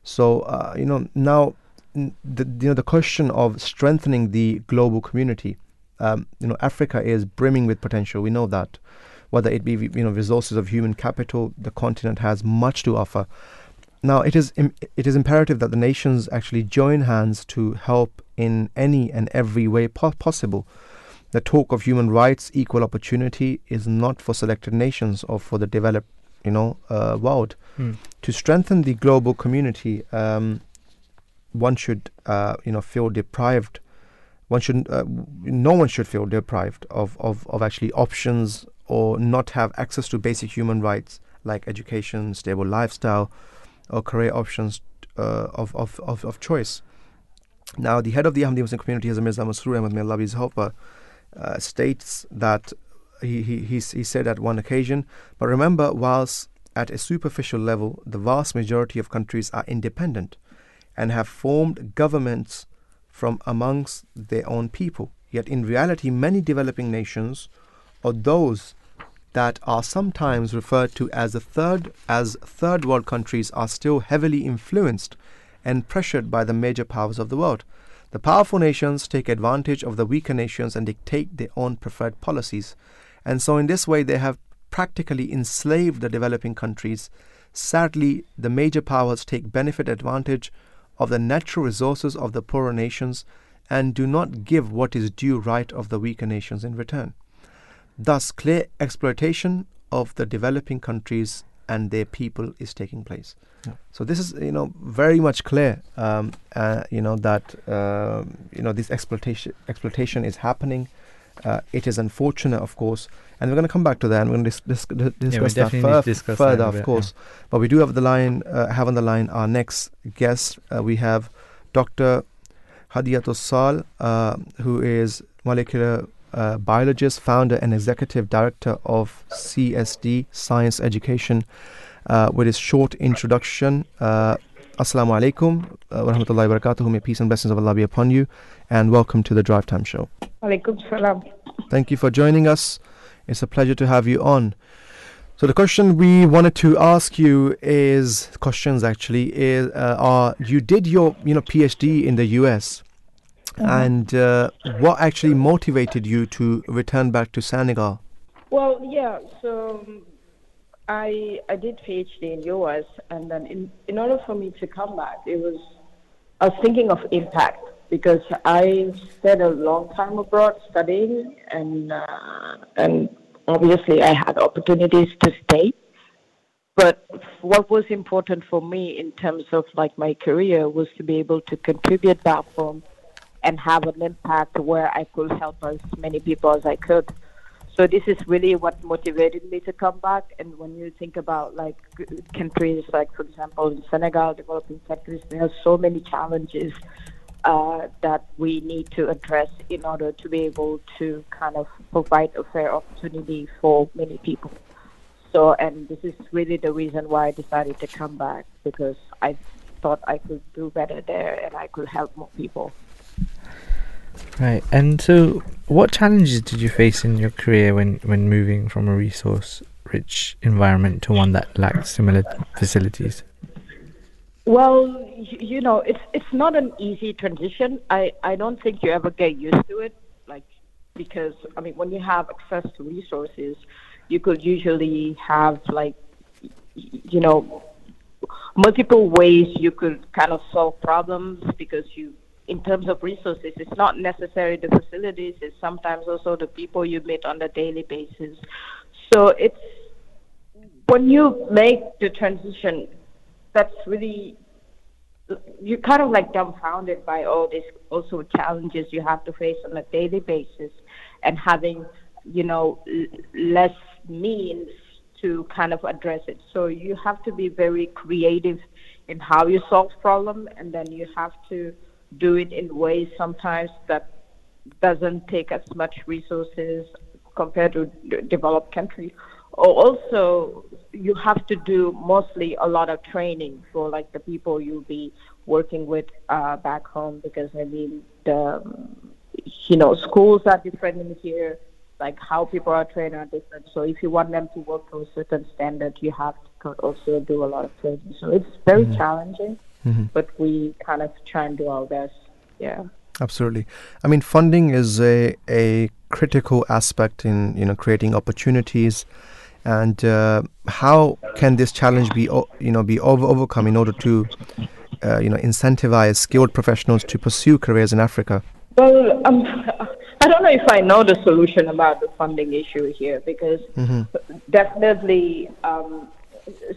B: so uh, you know now the you know the question of strengthening the global community um, you know Africa is brimming with potential we know that whether it be you know resources of human capital. The continent has much to offer. Now, it is Im- it is imperative that the nations actually join hands to help in any and every way po- possible. The talk of human rights, equal opportunity, is not for selected nations or for the developed, you know, uh, world.
C: Hmm.
B: To strengthen the global community, um, one should, uh, you know, feel deprived. One shouldn't. Uh, no one should feel deprived of, of, of actually options or not have access to basic human rights like education, stable lifestyle, or career options uh, of, of, of, of choice. Now, the head of the Ahmadi Muslim community, Hazrat Mirza Masroor Ahmad, may Allah be his helper, uh, states that he, he, he, said at one occasion, but remember, whilst at a superficial level, the vast majority of countries are independent and have formed governments from amongst their own people. Yet, in reality, many developing nations, or those that are sometimes referred to as third as third world countries, are still heavily influenced and pressured by the major powers of the world. The powerful nations take advantage of the weaker nations and dictate their own preferred policies. And so, in this way, they have practically enslaved the developing countries. Sadly, the major powers take benefit advantage of the natural resources of the poorer nations and do not give what is due right of the weaker nations in return. Thus, clear exploitation of the developing countries and their people is taking place. So this is, you know, very much clear, um, uh, you know, that um you know this exploitation exploitation is happening. Uh, it is unfortunate, of course, and we're going to come back to that. and We're going to dis- dis- dis- discuss that
C: definitely need
B: fur-
C: to discuss that
B: further, of course. But we do have the line, uh, have on the line our next guest. Uh, we have Dr. Hadiatul Sal, uh, who is molecular uh, biologist, founder, and executive director of CSD Science Education. Uh, with his short introduction, uh, Assalamu alaikum uh, wa rahmatullahi wa barakatuh. May peace and blessings of Allah be upon you, and welcome to the Drive Time Show.
E: Alaikum salam.
B: Thank you for joining us. It's a pleasure to have you on. So the question we wanted to ask you is questions actually is uh, are you did your you know PhD in the US and uh, what actually motivated you to return back to Senegal?
E: Well, yeah. So um, I I did PhD in US, and then in in order for me to come back, it was I was thinking of impact because I spent a long time abroad studying, and uh, and obviously I had opportunities to stay. But what was important for me in terms of like my career was to be able to contribute back home and have an impact where I could help as many people as I could. So this is really what motivated me to come back. And when you think about like countries, like for example in Senegal, developing countries, there are so many challenges uh, that we need to address in order to be able to kind of provide a fair opportunity for many people. So, and this is really the reason why I decided to come back because I thought I could do better there and I could help more people.
C: Right. And so, what challenges did you face in your career when, when moving from a resource rich environment to one that lacked similar facilities?
E: Well, you know, it's it's not an easy transition. I I don't think you ever get used to it, like because I mean, when you have access to resources, you could usually have like, you know, multiple ways you could kind of solve problems because you, in terms of resources, it's not necessarily the facilities. It's sometimes also the people you meet on a daily basis. So it's when you make the transition that's really you're kind of like dumbfounded by all these also challenges you have to face on a daily basis and having you know less means to kind of address it so you have to be very creative in how you solve problem and then you have to do it in ways sometimes that doesn't take as much resources compared to developed countries. Or also, you have to do mostly a lot of training for like the people you'll be working with uh, back home because I mean the um, you know schools are different in here. Like how people are trained are different. So if you want them to work to a certain standard, you have to also do a lot of training. So it's very challenging, but we kind of try and do our best. Yeah.
B: Absolutely. I mean, funding is a a critical aspect in you know creating opportunities, and uh, how can this challenge be you know be over- overcome in order to uh, you know incentivize skilled professionals to pursue careers in Africa?
E: Well, um, I don't know if I know the solution about the funding issue here because definitely um,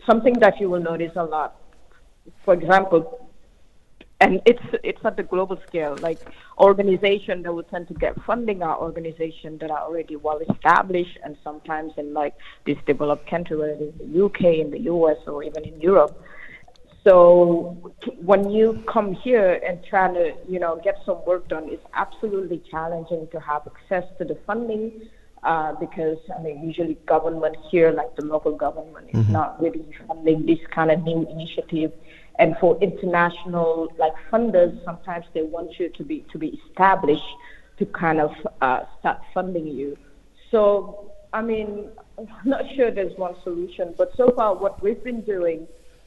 E: something that you will notice a lot. For example, and it's it's at the global scale. Like organization that would tend to get funding are organizations that are already well established, and sometimes in like these developed countries, whether it's the UK, in the US, or even in Europe. So when you come here and try to, you know, get some work done, it's absolutely challenging to have access to the funding uh, because I mean, usually government here, like the local government, is not really funding this kind of new initiative. And for international like funders, sometimes they want you to be to be established to kind of uh, start funding you. So I mean, I'm not sure there's one solution, but so far what we've been doing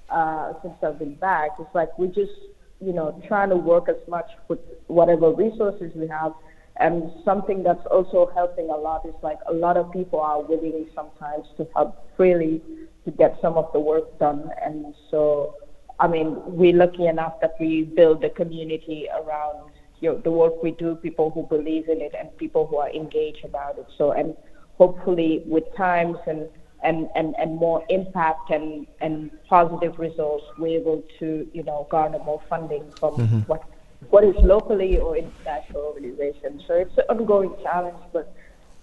E: uh, since I've been back is like we just you know trying to work as much with whatever resources we have. And something that's also helping a lot is like a lot of people are willing sometimes to help freely to get some of the work done. And so, I mean, we're lucky enough that we build a community around you know, the work we do, people who believe in it, and people who are engaged about it. So, and hopefully, with times and and, and, and more impact and, and positive results, we're able to, you know, garner more funding from mm-hmm. what what is locally or international organizations. So it's an ongoing challenge, but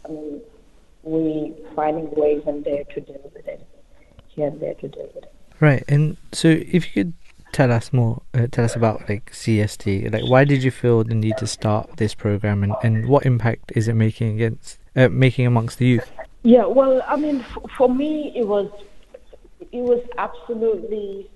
E: I mean, we finding ways and there to deal with it, here and there to deal with it.
C: Right, and so if you could tell us more, uh, tell us about like CST. Like, why did you feel the need to start this program, and, and what impact is it making against uh, making amongst the youth?
E: Yeah, well, I mean, f- for me, it was it was absolutely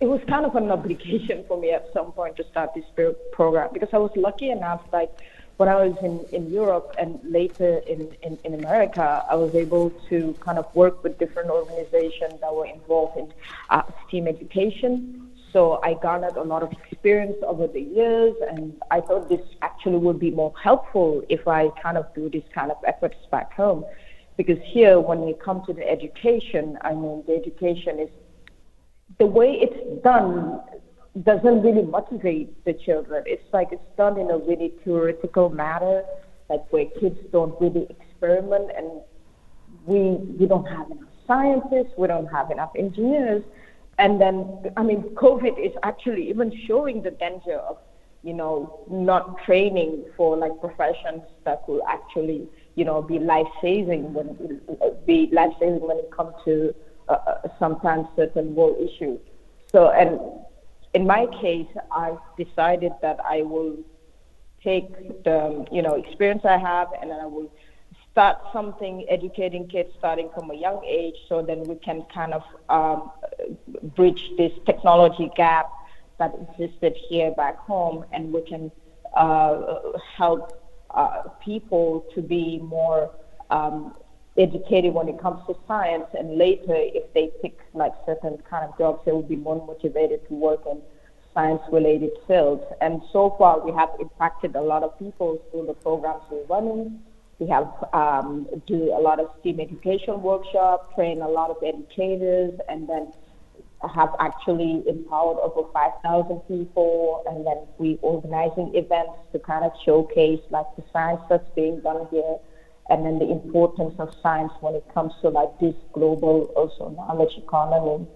E: it was kind of an <laughs> obligation for me at some point to start this pro- program because I was lucky enough, like when I was in, in Europe and later in, in, in America, I was able to kind of work with different organizations that were involved in uh, STEAM education. So I garnered a lot of experience over the years, and I thought this actually would be more helpful if I kind of do this kind of efforts back home. Because here, when we come to the education, I mean, the education is the way it's done doesn't really motivate the children. It's like it's done in a really theoretical manner, like where kids don't really experiment, and we we don't have enough scientists, we don't have enough engineers, and then I mean, COVID is actually even showing the danger of you know not training for like professions that will actually you know be life saving when be life saving when it comes to uh, uh, sometimes certain world issues. So, and in my case, I decided that I will take the you know experience I have, and I will start something, educating kids starting from a young age, so then we can kind of um, bridge this technology gap that existed here back home, and we can uh, help uh, people to be more um, educated when it comes to science, and later, if they pick like certain kind of jobs, they will be more motivated to work in science-related fields. And so far, we have impacted a lot of people through the programs we're running. We have um, do a lot of STEAM education workshops, train a lot of educators, and then have actually empowered over 5,000 people. And then we organizing events to kind of showcase like the science that's being done here and then the importance of science when it comes to like this global also knowledge economy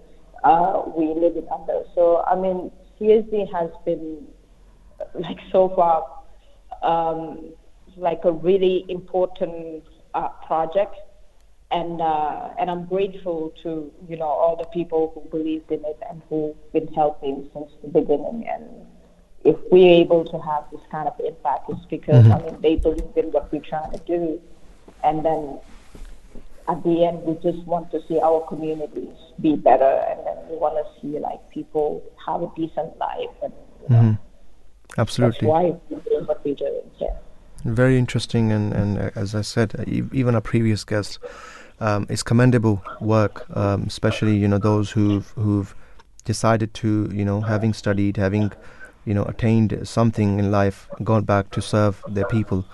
E: uh, we live in under. So I mean, CSD has been like so far um, like a really important uh, project, and uh, and I'm grateful to you know all the people who believed in it and who've been helping since the beginning and. If we're able to have this kind of impact, it's because I mean they believe in what we're trying to do, and then at the end we just want to see our communities be better and then we want to see like people have a decent life and you know, that's
B: Absolutely.
E: why we're doing what we're doing yeah
B: Very interesting, and, and uh, as I said, uh, e- even our previous guests, um, it's commendable work, um, especially you know those who've who've decided to you know having studied, having you know, attained something in life, gone back to serve their people.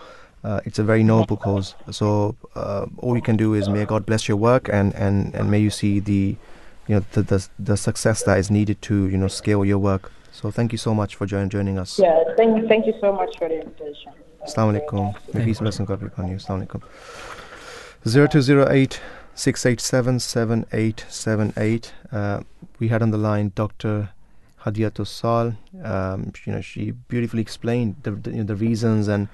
B: Uh, it's a very noble cause. So uh, all you can do is may God bless your work, and, and, and may you see the, you know, the, the the success that is needed to you know scale your work. So thank you so much for join, joining us.
E: Yeah, thank, thank you so much for the invitation.
B: Assalamu alaikum. May peace and blessing God be upon you. Assalamu alaikum. 0208 687 7878. Uh, we had on the line Dr. Hadiatul Sal. Um, you know, she beautifully explained the, the, you know, the reasons and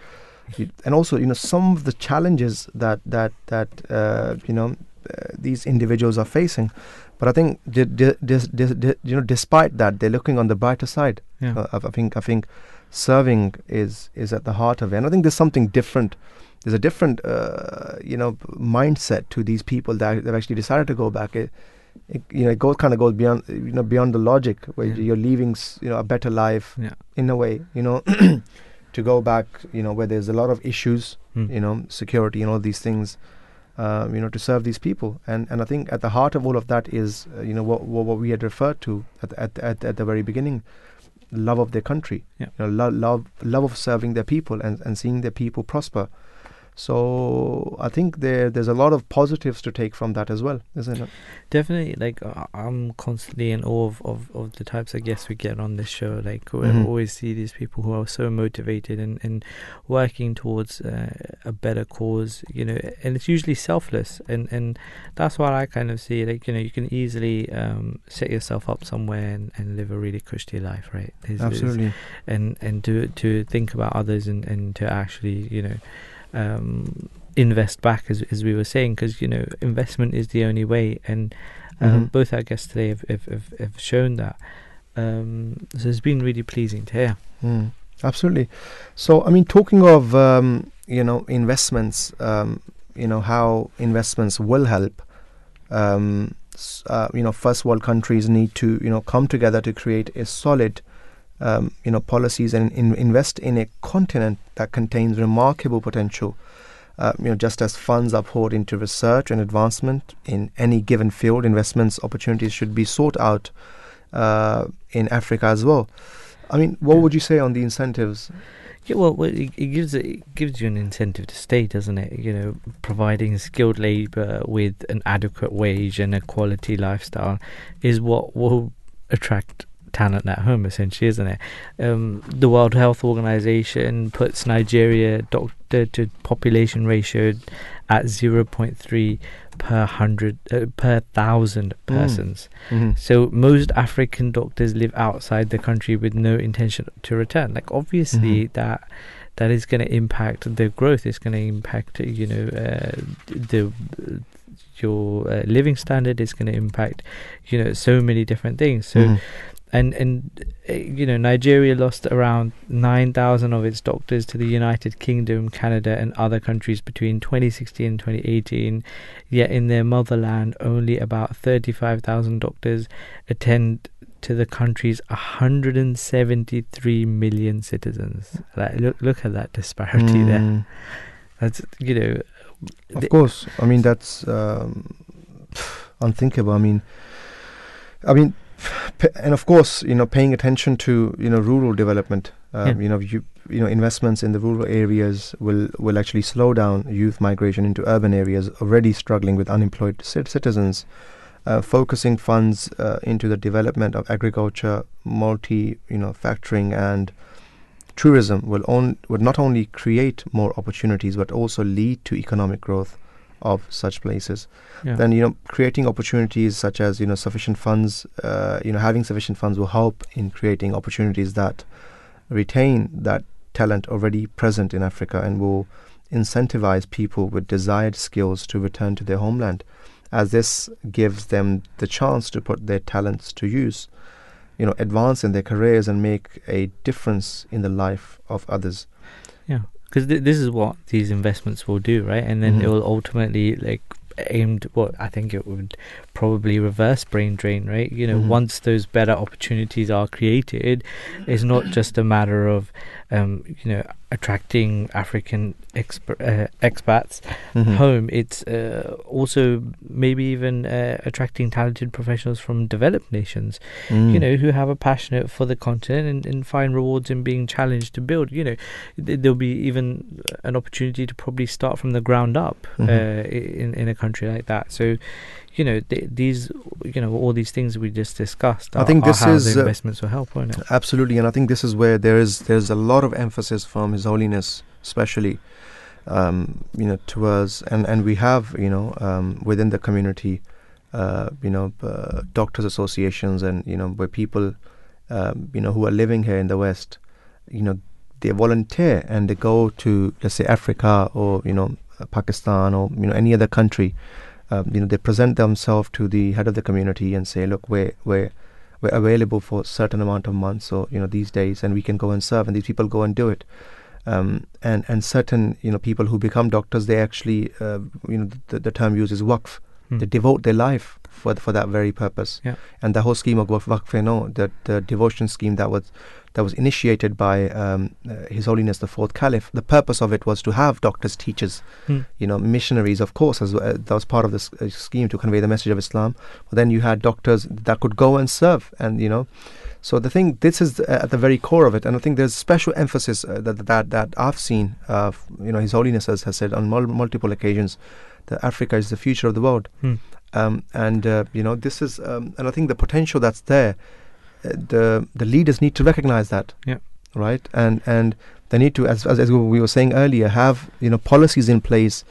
B: and also you know some of the challenges that that that uh, you know uh, these individuals are facing. But I think di- di- di- you know despite that they're looking on the brighter side.
C: Yeah.
B: Uh, I I think I think serving is is at the heart of it. And I think there's something different. There's a different uh, you know mindset to these people that have actually decided to go back. It, it, you know, it goes kind of goes beyond you know beyond the logic where
C: Yeah.
B: you're leaving you know a better life
C: Yeah.
B: in a way. You know, <clears throat> to go back you know where there's a lot of issues.
C: Mm.
B: You know, security and all these things. Um, you know, to serve these people, and and I think at the heart of all of that is, uh, you know, what, what what we had referred to at the, at, at the- at the very beginning, love of their country,
C: Yeah.
B: you know, love love love of serving their people and, and seeing their people prosper. So I think there there's a lot of positives to take from that as well, isn't it?
C: Definitely, like I'm constantly in awe of, of, of the types of guests we get on this show. Like we
B: Mhm.
C: always see these people who are so motivated and, and working towards uh, a better cause, you know, and it's usually selfless, and, and that's what I kind of see. Like you know, you can easily um, set yourself up somewhere and, and live a really cushy life, right? There's- there's-
B: Absolutely.
C: and and to to think about others and, and to actually you know um, invest back as as we were saying because you know investment is the only way and um,
B: Mhm.
C: both our guests today have have, have, have shown that um, so it's been really pleasing to hear
B: Mm, absolutely. So, I mean, talking of um, you know investments, um, you know how investments will help. Um, uh, you know, first world countries need to you know come together to create a solid, um, you know, policies and in, invest in a continent that contains remarkable potential. Uh, you know, just as funds are poured into research and advancement in any given field, investments opportunities should be sought out uh, in Africa as well. I mean, what would you say on the incentives?
C: yeah, well, it, gives it gives you an incentive to stay, doesn't it? You know, providing skilled labour with an adequate wage and a quality lifestyle is what will attract talent at home, essentially, isn't it? Um, the World Health Organization puts Nigeria doctor to population ratio at zero point three per hundred uh, per thousand
B: Mm.
C: persons.
B: Mhm.
C: So most African doctors live outside the country with no intention to return. Like obviously
B: Mhm.
C: that that is going to impact the growth. It's going to impact you know uh, the your uh, living standard. It's going to impact you know so many different things. So
B: Mhm.
C: And and uh, you know Nigeria lost around 9,000 of its doctors to the United Kingdom, Canada and other countries between 2016 and 2018 yet in their motherland only about 35,000 doctors attend to the country's 173 million citizens like look look at that disparity there
B: Mm.
C: that's you know
B: Of course, I mean that's um, unthinkable. I mean, I mean, and of course, you know, paying attention to you know rural development. Um,
C: Yeah.
B: You know, you you know, investments in the rural areas will will actually slow down youth migration into urban areas already struggling with unemployed cit- citizens. Uh, focusing funds uh, into the development of agriculture, multi, you know, factoring and tourism will on would not only create more opportunities but also lead to economic growth of such places.
C: yeah.
B: Then you know creating opportunities such as you know sufficient funds, uh, you know having sufficient funds will help in creating opportunities that retain that talent already present in Africa and will incentivize people with desired skills to return to their homeland, as this gives them the chance to put their talents to use you know advance in their careers and make a difference in the life of others
C: because th- this is what these investments will do, right? And then
B: Mhm.
C: it will ultimately like aimed. What I think it would probably reverse brain drain, right? You know,
B: Mhm.
C: once those better opportunities are created, it's not just a matter of, um, you know, attracting African exp- uh, expats
B: Mhm.
C: home, it's uh, also maybe even uh, attracting talented professionals from developed nations,
B: Mm.
C: you know, who have a passionate for the continent and, and find rewards in being challenged to build. You know, th- there'll be even an opportunity to probably start from the ground up
B: Mhm.
C: uh, in in a country like that. So. You know th- these, you know, all these things we just discussed.
B: I
C: are-
B: think
C: are
B: this
C: how
B: is,
C: the
B: uh,
C: investments will help, won't it?
B: Absolutely, and I think this is where there is there's a lot of emphasis from His Holiness, especially, um, you know, towards and and we have you know um, within the community, uh, you know, uh, doctors associations and you know where people, um, you know, who are living here in the West, you know, they volunteer and they go to let's say Africa or you know uh, Pakistan or you know any other country. Um, you know, they present themselves to the head of the community and say, look, we're we're we're available for a certain amount of months or you know these days and we can go and serve and these people go and do it um, and and certain you know people who become doctors they actually uh, you know the, the term used is waqf
C: Hmm.
B: they devote their life for for that very purpose
C: Yeah.
B: and the whole scheme of waqf waqf no the, the devotion scheme that was that was initiated by um, uh, his holiness the fourth caliph. The purpose of it was to have doctors teachers
C: Hmm.
B: you know missionaries of course as uh, that was part of this uh, scheme to convey the message of islam. But then you had doctors that could go and serve and you know. So the thing this is uh, at the very core of it. And i think there's special emphasis uh, that that that i've seen uh, you know his holiness has, has said on mul- multiple occasions that africa is the future of the world.
C: Hmm.
B: um, and uh, you know this is um, and i think the potential that's there the the leaders need to recognize that
C: Yeah.
B: right and and they need to as, as as we were saying earlier have you know policies in place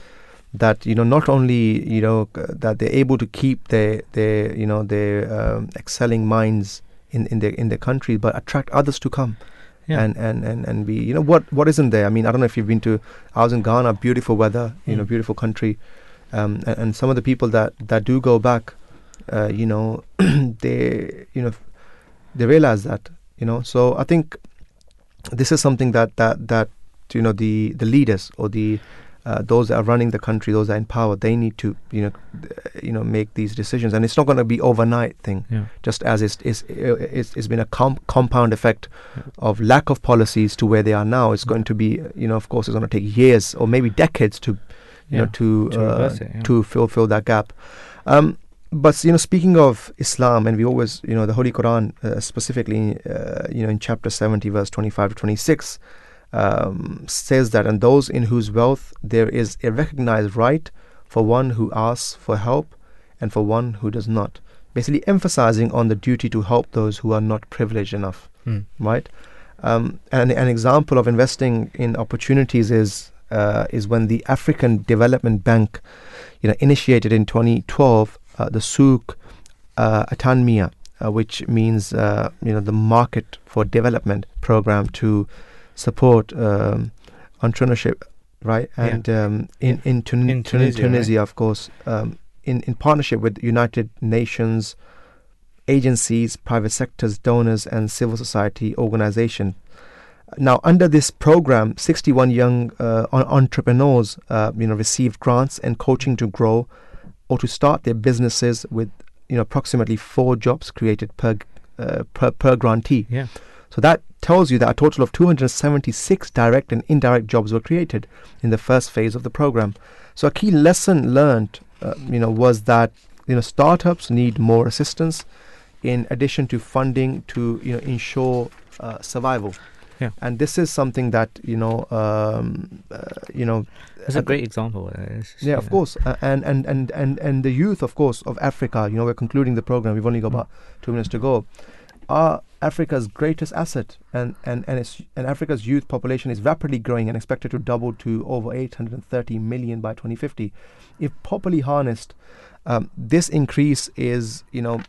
B: that you know not only you know c- that they're able to keep their their you know their um, excelling minds in in their in their country but attract others to come
C: Yeah.
B: and, and and and be you know what what isn't there i mean i don't know if you've been to i was in ghana beautiful weather you know
C: Mm.
B: beautiful country um and, and some of the people that that do go back uh, you know <clears throat> they you know they realize that you know. So i think this is something that that that you know the the leaders or the uh, those that are running the country those that are in power they need to you know you know make these decisions. And it's not going to be overnight thing.
C: Yeah.
B: just as it's it's, it's, it's been a com- compound effect of lack of policies to where they are now. It's going to be you know of course it's going to take years or maybe decades to you know to
C: to
B: uh,
C: it, yeah.
B: to fulfill that gap. Um, but you know speaking of islam and we always you know the holy quran uh, specifically uh, you know in chapter 70 verse 25 to 26 um, says that and those in whose wealth there is a recognized right for one who asks for help and for one who does not basically emphasizing on the duty to help those who are not privileged enough
C: Hmm.
B: right? Um, and an example of investing in opportunities is uh, is when the African Development Bank, you know, initiated in 2012 uh, the Souk uh, Atanmia, uh, which means uh, you know the market for development program to support um, entrepreneurship, right?
C: Yeah.
B: And um, in in, Tun-
C: In
B: Tun-
C: Tunisia,
B: Tunisia,
C: right?
B: of course, um, in in partnership with United Nations agencies, private sectors, donors, and civil society organization. Now, under this program, 61 young uh, entrepreneurs, uh, you know, received grants and coaching to grow or to start their businesses with, you know, approximately four jobs created per uh, per, per grantee.
C: Yeah.
B: So that tells you that a total of 276 direct and indirect jobs were created in the first phase of the program. So a key lesson learned, uh, you know, was that you know startups need more assistance, in addition to funding to you know ensure uh, survival.
C: Yeah.
B: And this is something that you know, um, uh, you know,
C: It's a
B: the-
C: great example. uh, just,
B: yeah, of
C: know,
B: course, uh, and, and and and and the youth, of course, of Africa. You know, we're concluding the program. We've only got
C: Mm.
B: about two minutes to go. Are Africa's greatest asset, and and and its and Africa's youth population is rapidly growing and expected to double to over 830 million by 2050. If properly harnessed, um, this increase is, you know,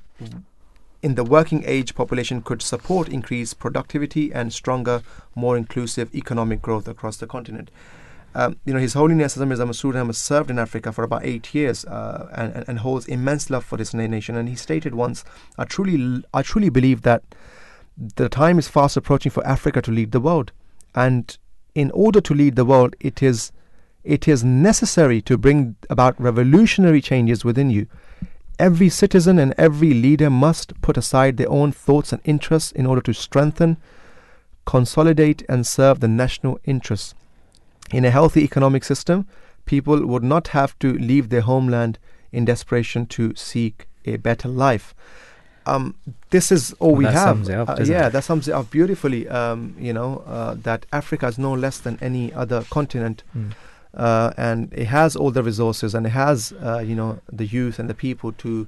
B: in the working age population could support increased productivity and stronger, more inclusive economic growth across the continent. Um, you know, His Holiness Masroor Ahmad served in Africa for about eight years uh, and, and, and holds immense love for this nation. And he stated once, "I truly, I truly believe that the time is fast approaching for Africa to lead the world, and in order to lead the world, it is, it is necessary to bring about revolutionary changes within you. Every citizen and every leader must put aside their own thoughts and interests in order to strengthen." consolidate and serve the national interests. In a healthy economic system, people would not have to leave their homeland in desperation to seek a better life. Um, this is all we
C: That
B: have.
C: up,
B: Uh, yeah,
C: it?
B: that sums it up beautifully. Um, you know uh, that Africa is no less than any other continent,
C: Mm.
B: Uh, and it has all the resources, and it has uh, you know the youth and the people to,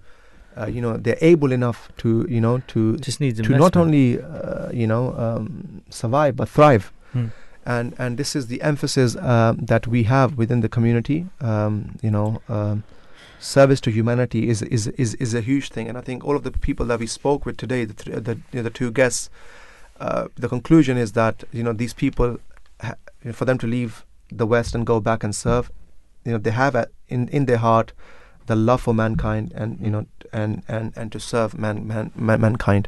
B: uh, you know, they're able enough to you know to
C: Just needs
B: to not only uh, you know um, survive but thrive.
C: Hmm.
B: and and this is the emphasis um, that we have within the community. Um, you know um, service to humanity is, is is is a huge thing. And i think all of the people that we spoke with today the th- the, you know, the two guests uh, the conclusion is that you know these people ha- for them to leave the west and go back and serve. You know they have at, in in their heart the love for mankind and you know and and and to serve man, man, man mankind.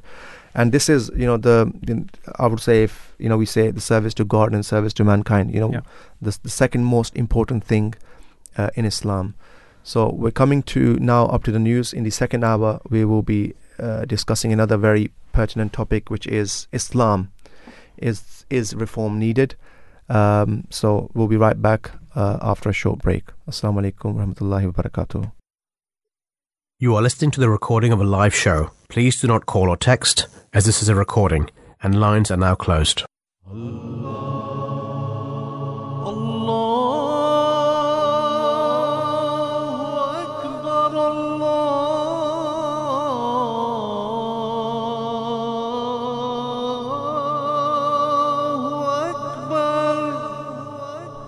B: And this is you know the, the i would say if you know we say the service to god and service to mankind you know
C: Yeah.
B: the, the second most important thing uh, in islam. So we're coming to now up to the news. In the second hour we will be uh, discussing another very pertinent topic which is islam. Is is reform needed um, so we'll be right back uh, after a short break. Assalamu alaikum wa rahmatullahi wa barakatuh.
F: You are listening to the recording of a live show. Please do not call or text, as this is a recording, and lines are now closed.
G: Allah. Allah.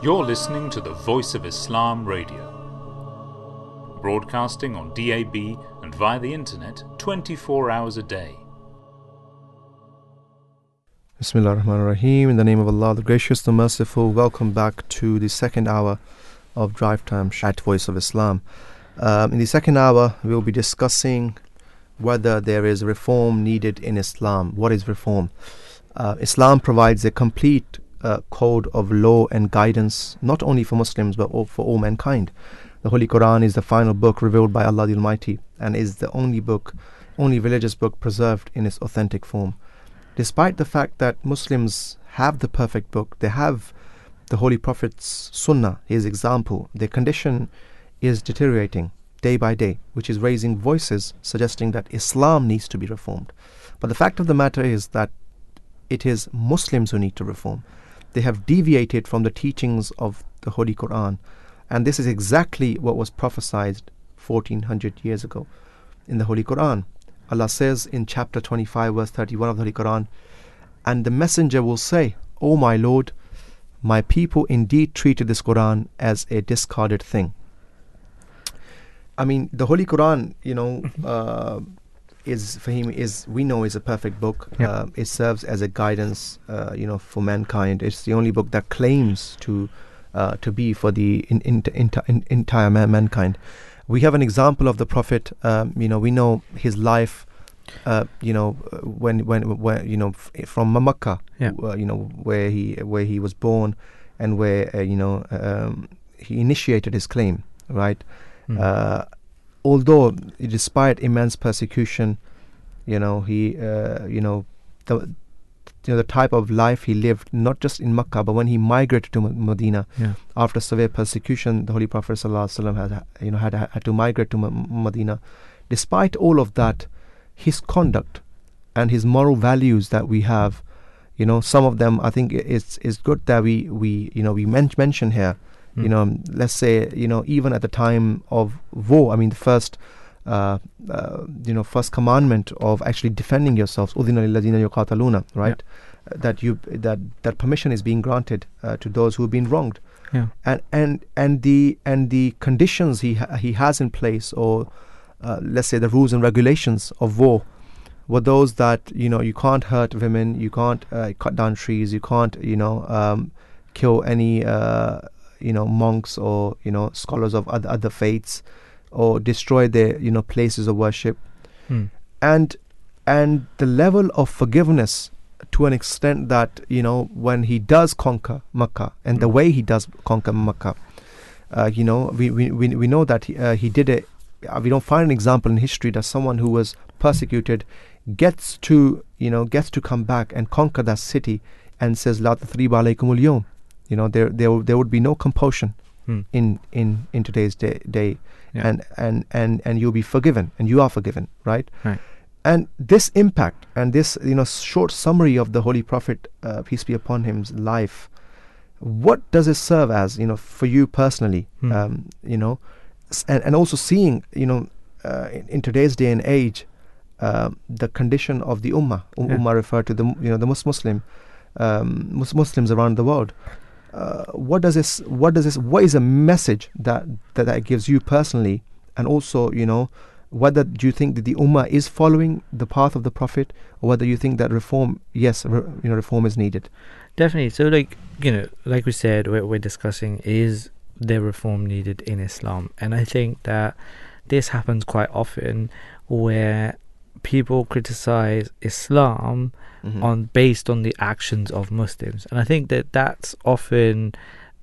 A: You're listening to the Voice of Islam Radio, broadcasting on DAB and via the internet 24 hours a day.
B: Bismillah ar-Rahman ar-Rahim. In the name of Allah, the Gracious, the Merciful, welcome back to the second hour of Drive Time at Voice of Islam. Um, in the second hour, we'll be discussing whether there is reform needed in Islam. What is reform? Uh, Islam provides a complete uh, code of law and guidance, not only for Muslims but all, for all mankind. The Holy Quran is the final book revealed by Allah the Almighty and is the only book, only religious book preserved in its authentic form despite the fact that Muslims have the perfect book, they have the Holy Prophet's Sunnah, his example, their condition is deteriorating day by day, which is raising voices suggesting that Islam needs to be reformed. But the fact of the matter is that it is Muslims who need to reform. They have deviated from the teachings of the Holy Quran, and this is exactly what was prophesied 1400 years ago in the Holy Quran. Allah says in chapter 25, verse 31 of the Holy Quran, and the messenger will say, O my Lord, my people indeed treated this Quran as a discarded thing. I mean, the Holy Quran, you know, <laughs> uh, is for him is we know is a perfect book.
C: Yeah.
B: Uh, it serves as a guidance, uh, you know, for mankind. It's the only book that claims to uh, to be for the in, in, in, entire man, mankind. We have an example of the Prophet. Um, you know, we know his life. Uh, you know, uh, when when when you know f- from Makkah,
C: Yeah.
B: uh, you know where he where he was born, and where uh, you know um, he initiated his claim, right?
C: Mm.
B: Although despite immense persecution, you know he uh, you know the you know the type of life he lived, not just in Makkah, but when he migrated to Medina
C: yeah.
B: after severe persecution, the Holy Prophet ﷺ had you know had had to migrate to Medina. Despite all of that, his conduct and his moral values that we have, you know, some of them I think it's it's good that we we you know we men- mention here. You
C: Mm.
B: know, um, let's say you know even at the time of war, I mean the first. Uh, uh, you know, first commandment of actually defending yourselves, "Udhina lilladhina right? Uh, That you that that permission is being granted uh, to those who have been wronged
C: Yeah.
B: and and and the and the conditions he ha- he has in place or uh, let's say the rules and regulations of war were those that you know you can't hurt women you can't uh, cut down trees you can't you know um, kill any uh, you know monks or you know scholars of other, other faiths or destroy their you know places of worship
C: Mm.
B: and and the level of forgiveness to an extent that you know when he does conquer Makkah and the
C: Mm.
B: way he does conquer Makkah, uh, you know we we, we, we know that he, uh, he did it. Uh, we don't find an example in history that someone who was persecuted gets to you know gets to come back and conquer that city and says La tathriba alaykum al You know, there there there would be no compulsion
C: Hmm.
B: in in in today's day, day
C: Yeah.
B: and and and and you'll be forgiven and you are forgiven right
C: Right.
B: and this impact and this you know short summary of the holy prophet uh, peace be upon him's life what does it serve as you know for you personally
C: Hmm.
B: um, you know and, and also seeing you know uh, in, in today's day and age um, the condition of the ummah um,
C: Yeah.
B: ummah refer to the you know the muslim um, muslims around the world uh, what does this what does this what is a message that, that that gives you personally? And also you know whether do you think that the ummah is following the path of the prophet or whether you think that reform yes re, you know reform is needed?
C: Definitely. So, like you know, like we said, what we're discussing is there reform needed in Islam, and I think that this happens quite often where people criticize Islam on based on the actions of Muslims, and I think that that's often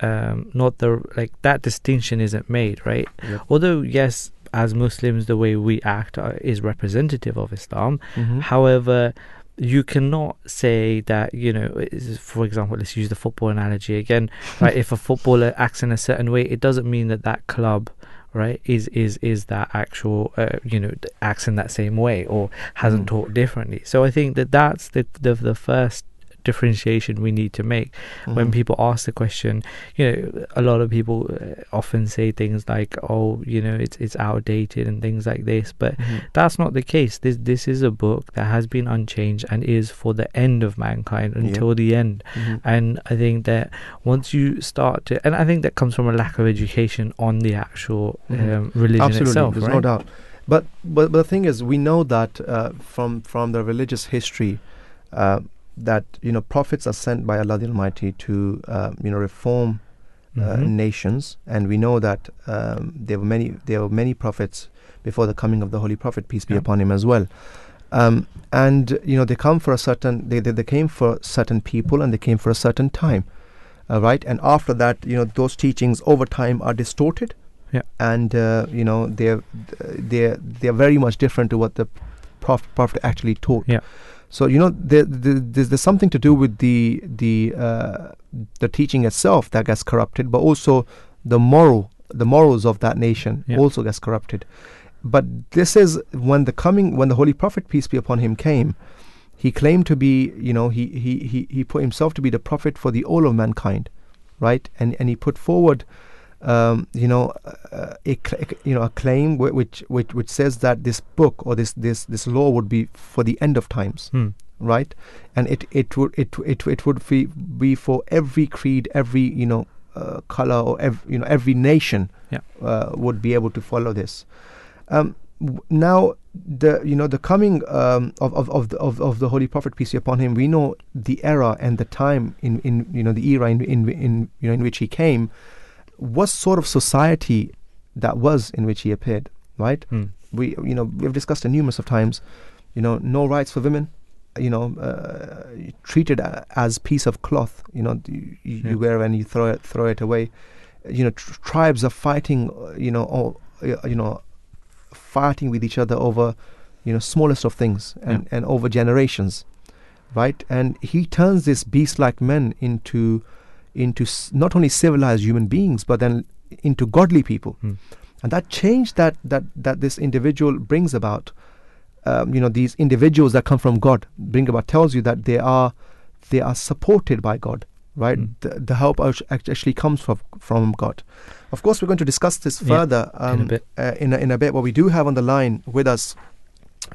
C: um, not the like that distinction isn't made, right?
B: Yep.
C: Although yes, as Muslims, the way we act uh, is representative of Islam.
B: Mhm.
C: However, you cannot say that you know, for example, let's use the football analogy again, right? <laughs> if a footballer acts in a certain way, it doesn't mean that that club, right, is is is that actual, uh, you know, acts in that same way or hasn't
B: Mm.
C: taught differently. So I think that that's the the, the first differentiation we need to make when
B: Mhm.
C: people ask the question you know a lot of people uh, often say things like oh you know it's it's outdated and things like this but
B: Mhm.
C: that's not the case this this is a book that has been unchanged and is for the end of mankind
B: Yeah.
C: until the end
B: Mhm.
C: and i think that once you start to and i think that comes from a lack of education on the actual
B: Mhm.
C: um, religion
B: Absolutely,
C: itself
B: there's
C: right?
B: no doubt. But, but but the thing is, we know that uh, from from the religious history uh, that you know prophets are sent by Allah the Almighty to uh, you know reform uh,
C: Mhm.
B: nations, and we know that um, there were many there were many prophets before the coming of the Holy Prophet, peace be
C: Yeah.
B: upon him, as well. Um, and you know they come for a certain they, they they came for certain people and they came for a certain time, uh, right? And after that, you know those teachings over time are distorted,
C: Yeah.
B: and uh, you know they're they're they're very much different to what the prophet, prophet actually taught.
C: Yeah.
B: So you know there, there, there's, there's something to do with the the uh, the teaching itself that gets corrupted, but also the moral the morals of that nation
C: Yeah.
B: also gets corrupted. But this is when the coming when the Holy Prophet peace be upon him came. He claimed to be, you know, he, he, he, he put himself to be the prophet for the all of mankind, right? And and he put forward, um, you know, uh, a, you know, a claim whi- which which which says that this book or this this this law would be for the end of times,
C: Hmm.
B: right? And it it would it it it would be be for every creed, every you know, uh, color or ev- you know every nation
C: Yeah.
B: uh, would be able to follow this. Um, w- now the you know the coming um, of of of the, of of the Holy Prophet peace be upon him, we know the era and the time in in you know the era in in, in you know in which he came, what sort of society that was in which he appeared, right?
C: Hmm.
B: We you know we've discussed it numerous of times, you know no rights for women, you know uh, treated as piece of cloth, you know you, you
C: Yeah.
B: wear and you throw it throw it away, you know tr- tribes are fighting, you know all, you know fighting with each other over you know smallest of things and, and over generations right and he turns this beast like men into into s- not only civilized human beings but then into godly people
C: Hmm.
B: and that change that that that this individual brings about um, you know these individuals that come from god bring about tells you that they are they are supported by god right
C: Hmm.
B: the, the help act- act- actually comes from from god of course we're going to discuss this
C: Yeah,
B: further um,
C: in a bit.
B: uh, in a, in a bit. What we do have on the line with us,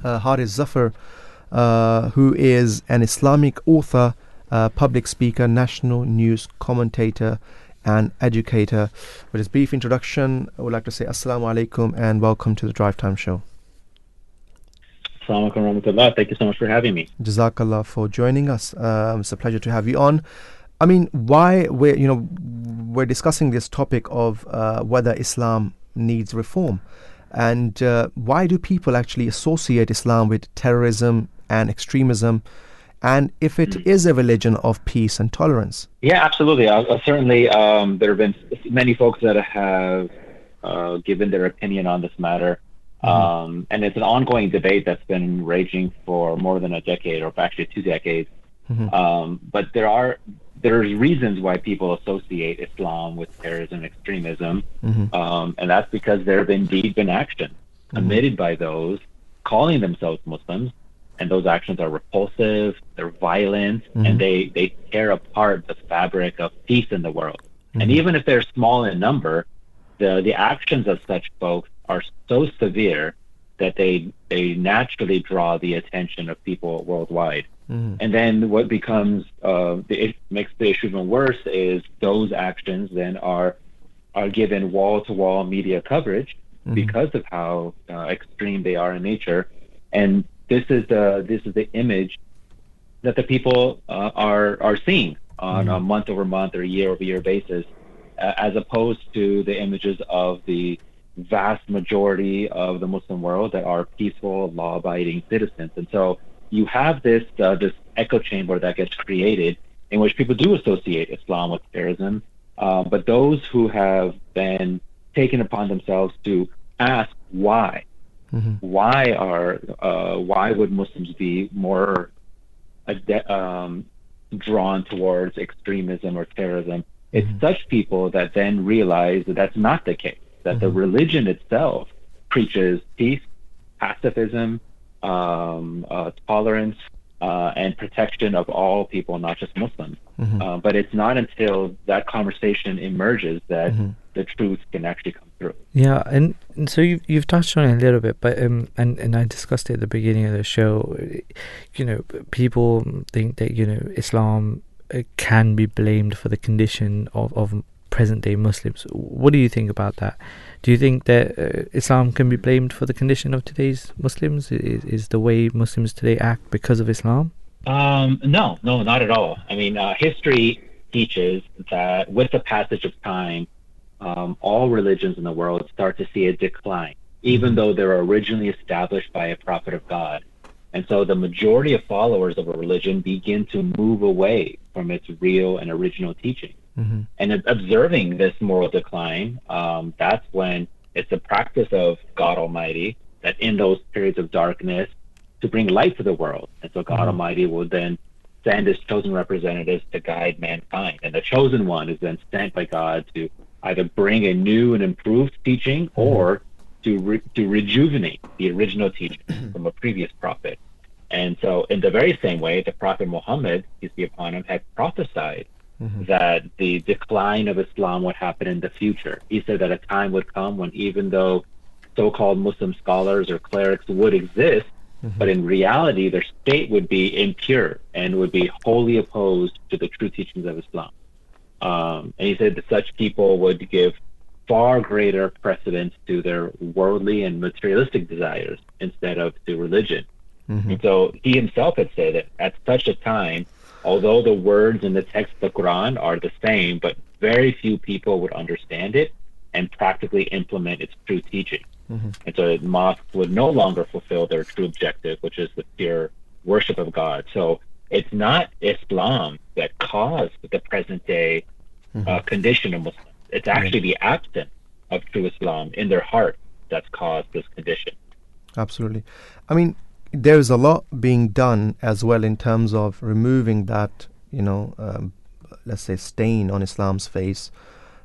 B: uh, Harris Zafar, uh, who is an Islamic author, uh, public speaker, national news commentator, and educator. With his brief introduction, I would like to say Assalamu alaikum and welcome to the Drive Time Show.
H: Assalamu alaikum warahmatullah. Thank you so much for having me.
B: Jazakallah for joining us. Um, it's a pleasure to have you on. I mean, why we're you know we're discussing this topic of uh, whether Islam needs reform, and uh, why do people actually associate Islam with terrorism and extremism, and if it is a religion of peace and tolerance?
H: Yeah, absolutely. Uh, uh, certainly, um, there have been many folks that have uh, given their opinion on this matter. Um, and it's an ongoing debate that's been raging for more than a decade, or actually two decades. Um, but there are there's reasons why people associate Islam with terrorism and extremism, um, and that's because there have indeed been actions committed by those calling themselves Muslims, and those actions are repulsive, they're violent, and they they tear apart the fabric of peace in the world. And even if they're small in number, the the actions of such folks are so severe that they they naturally draw the attention of people worldwide. And then what becomes uh, the it makes the issue even worse is those actions then are are given wall to wall media coverage because of how uh, extreme they are in nature. And this is the this is the image that the people uh, are are seeing on a month over month or year over year basis, uh, as opposed to the images of the vast majority of the Muslim world that are peaceful, law-abiding citizens. And so you have this uh, this echo chamber that gets created in which people do associate Islam with terrorism, uh, but those who have been taken upon themselves to ask why, why are uh, why would Muslims be more ade- um, drawn towards extremism or terrorism? It's such people that then realize that that's not the case. That the religion itself preaches peace, pacifism, um, uh, tolerance, uh, and protection of all people, not just Muslims. Uh, but it's not until that conversation emerges that the truth can actually come.
C: Yeah, and, and so you've you've touched on it a little bit, but um, and and I discussed it at the beginning of the show. You know, people think that you know Islam uh, can be blamed for the condition of of present day Muslims. What do you think about that? Do you think that uh, Islam can be blamed for the condition of today's Muslims? Is, is the way Muslims today act because of Islam?
H: Um, no, no, not at all. I mean, uh, history teaches that with the passage of time, um, all religions in the world start to see a decline, even though they were originally established by a prophet of God. And so the majority of followers of a religion begin to move away from its real and original teaching. And observing this moral decline, um, that's when it's the practice of God Almighty that in those periods of darkness to bring light to the world. And so God Almighty will then send his chosen representatives to guide mankind. And the chosen one is then sent by God to either bring a new and improved teaching mm-hmm. or to, re- to rejuvenate the original teaching <clears throat> from a previous prophet. And so, in the very same way, the Prophet Muhammad, peace be upon him, had prophesied mm-hmm. that the decline of Islam would happen in the future. He said that a time would come when, even though so called Muslim scholars or clerics would exist, mm-hmm. but in reality, their state would be impure and would be wholly opposed to the true teachings of Islam. Um, and he said that such people would give far greater precedence to their worldly and materialistic desires instead of to religion. And so he himself had said that at such a time, although the words in the text of the Quran are the same, but very few people would understand it and practically implement its true teaching. And so mosques would no longer fulfill their true objective, which is the pure worship of God. So it's not Islam that caused the present day uh, condition of Muslims. It's actually the absence of true Islam in their heart that's caused this condition.
B: Absolutely. I mean, there's a lot being done as well in terms of removing that, you know, um, let's say, stain on Islam's face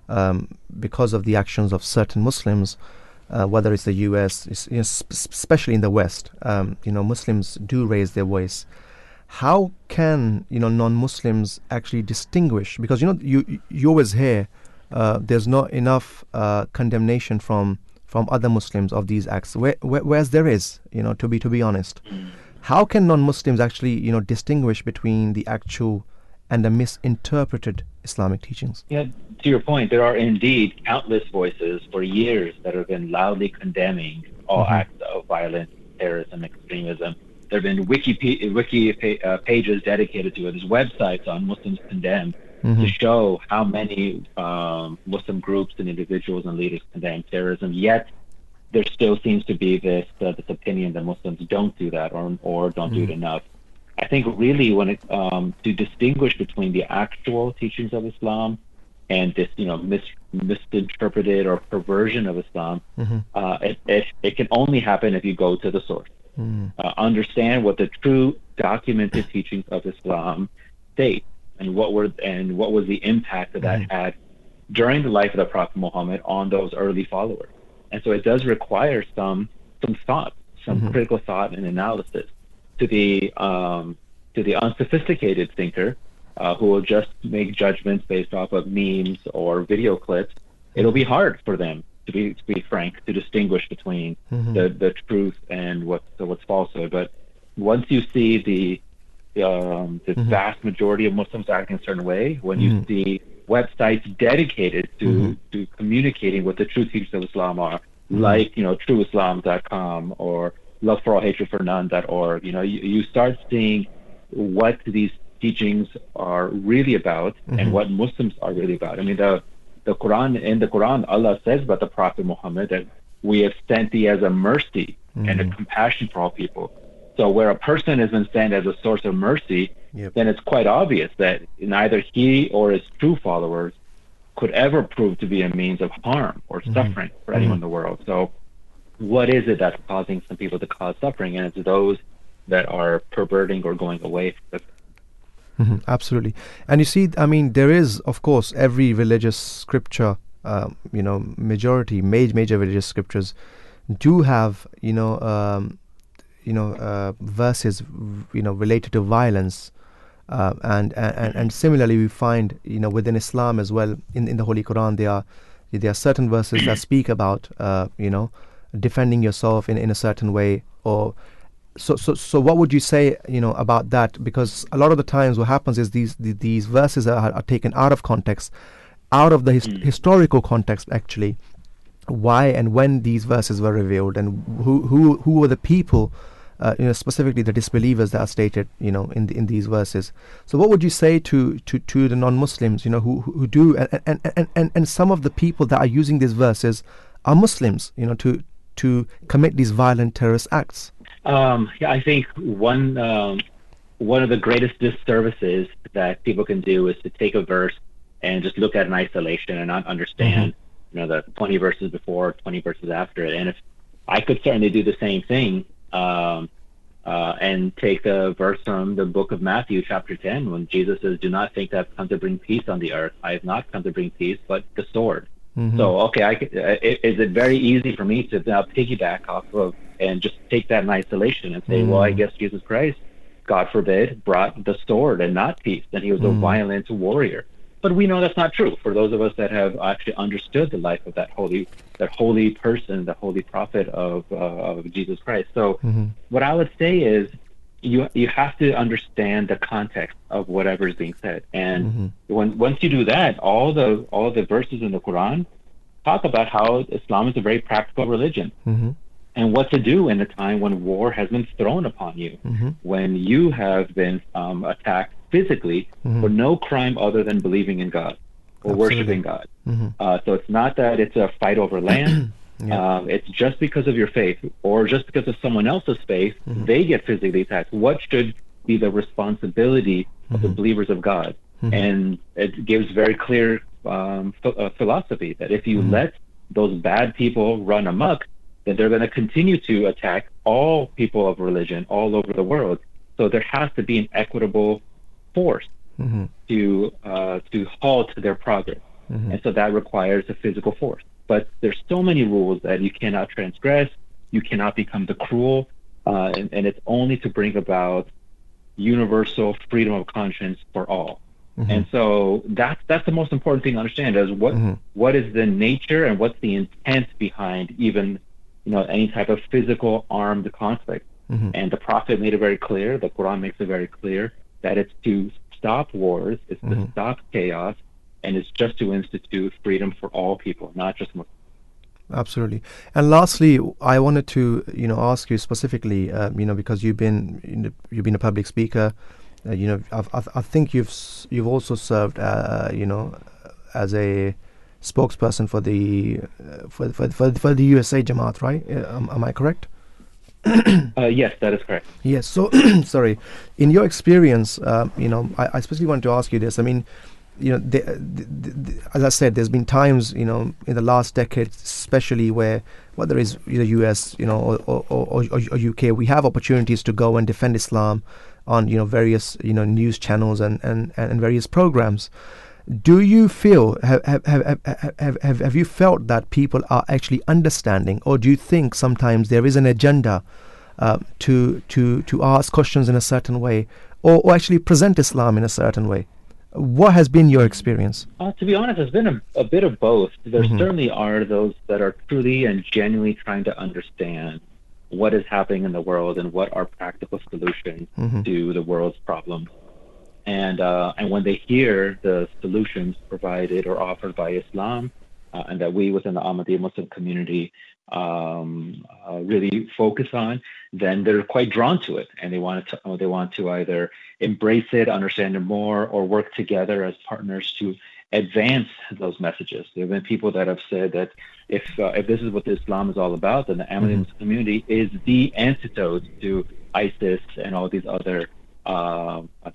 B: um, because of the actions of certain Muslims. Uh, whether it's the U.S., it's, you know, sp- especially in the West, um, you know, Muslims do raise their voice. How can you know non-Muslims actually distinguish? Because you know you you always hear uh, there's not enough uh, condemnation from from other Muslims of these acts. Where, where, whereas there is, you know, to be to be honest, how can non-Muslims actually you know distinguish between the actual and the misinterpreted Islamic teachings?
H: Yeah, to your point, there are indeed countless voices for years that have been loudly condemning all acts of violence, terrorism, extremism. There have been wiki, wiki uh, pages dedicated to it. There's websites on Muslims Condemned to show how many um, Muslim groups and individuals and leaders condemn terrorism. Yet there still seems to be this uh, this opinion that Muslims don't do that or or don't do it enough. I think really when it um, to distinguish between the actual teachings of Islam and this you know mis- misinterpreted or perversion of Islam, uh, it, it it can only happen if you go to the source.
B: Mm.
H: uh, understand what the true documented teachings of Islam state, and what were and what was the impact that that had during the life of the Prophet Muhammad on those early followers. And so it does require some some thought, some critical thought and analysis. To the um, to the unsophisticated thinker, uh, who will just make judgments based off of memes or video clips, it'll be hard for them to be to be frank to distinguish between mm-hmm. the the truth and what's what's falsehood. But once you see the um, the mm-hmm. vast majority of Muslims acting a certain way, when you mm-hmm. see websites dedicated to to communicating what the true teachings of Islam are, like you know trueislam.com or love for all hatred for none.org, you know you, you start seeing what these teachings are really about and what Muslims are really about. I mean the the Quran in the Quran Allah says about the Prophet Muhammad that we have sent thee as a mercy and a mm-hmm. compassion for all people. So where a person has been sent as a source of mercy,
B: Yep.
H: then it's quite obvious that neither he or his true followers could ever prove to be a means of harm or mm-hmm. suffering for mm-hmm. anyone in the world. So what is it that's causing some people to cause suffering? And it's those that are perverting or going away from the
B: Mhm, absolutely. And you see, I mean, there is, of course, every religious scripture, um, you know, majority, major, major religious scriptures do have, you know, um, you know, uh, verses, you know, related to violence. Uh, and, and and similarly, we find, you know, within Islam as well, in, in the Holy Quran, there are there are certain verses that speak about, uh, you know, defending yourself in, in a certain way or so so so what would you say you know about that? Because a lot of the times what happens is these the, these verses are, are taken out of context out of the his, historical context actually. Why and when these verses were revealed and who who who were the people uh, you know specifically the disbelievers that are stated you know in the, in these verses. So what would you say to to, to the non-muslims you know who who do and, and, and, and, and some of the people that are using these verses are muslims you know to to commit these violent terrorist acts
H: Um, yeah, I think one um, one of the greatest disservices that people can do is to take a verse and just look at it in isolation and not understand, you know, the 20 verses before, 20 verses after it. And if I could certainly do the same thing um, uh, and take the verse from the book of Matthew, chapter 10, when Jesus says, "Do not think that I've come to bring peace on the earth. I have not come to bring peace, but the sword." So okay, I could, uh, is it very easy for me to now piggyback off of and just take that in isolation and say, well, I mm. guess Jesus Christ, God forbid, brought the sword and not peace, and he was a mm. violent warrior. But we know that's not true. For those of us that have actually understood the life of that holy, that holy person, the holy prophet of uh, of Jesus Christ. So mm-hmm. what I would say is you you have to understand the context of whatever is being said, and mm-hmm. when once you do that, all the all the verses in the Quran talk about how Islam is a very practical religion mm-hmm. And what to do in a time when war has been thrown upon you, when you have been um, attacked physically for no crime other than believing in God or worshiping God. Uh, so it's not that it's a fight over land. <clears throat> Um, it's just because of your faith or just because of someone else's faith, they get physically attacked. What should be the responsibility of the believers of God? And it gives very clear um, ph- uh, philosophy that if you let those bad people run amok, then they're going to continue to attack all people of religion all over the world. So there has to be an equitable force to uh, to halt their progress, and so that requires a physical force. But there's so many rules that you cannot transgress. You cannot become the cruel, uh, and, and it's only to bring about universal freedom of conscience for all. And so that's that's the most important thing to understand is what what is the nature and what's the intent behind even you know any type of physical armed conflict. And the Prophet made it very clear, the Quran makes it very clear that it's to stop wars, it's to stop chaos, and it's just to institute freedom for all people, not just Muslims.
B: Absolutely. And lastly, I wanted to, you know, ask you specifically, uh, you know, because you've been you know, you've been a public speaker, uh, you know, I've, I've, I think you've you've also served, uh, you know, as a spokesperson for the uh, for, for for for the USA Jamaat, right? Uh, am, am I correct?
H: Uh, yes, that is correct.
B: Yes. So, <clears throat> sorry. In your experience, uh, you know, I, I especially wanted to ask you this. I mean, you know, the, the, the, as I said, there's been times, you know, in the last decade, especially where whether it's the U.S., you know, or, or, or, or UK, we have opportunities to go and defend Islam on, you know, various, you know, news channels and, and, and various programs. Do you feel have have, have, have, have have you felt that people are actually understanding, or do you think sometimes there is an agenda uh, to to to ask questions in a certain way, or, or actually present Islam in a certain way? What has been your experience?
H: Uh, to be honest, it's been a, a bit of both. There
B: Mhm.
H: certainly are those that are truly and genuinely trying to understand what is happening in the world and what are practical solutions
B: Mhm.
H: to the world's problems. And uh, and when they hear the solutions provided or offered by Islam, uh, and that we within the Ahmadiyya Muslim community um, uh, really focus on, then they're quite drawn to it, and they want to they want to either embrace it, understand it more, or work together as partners to advance those messages. There have been people that have said that if uh, if this is what Islam is all about, then the Ahmadiyya Muslim community is the antidote to ISIS and all these other uh,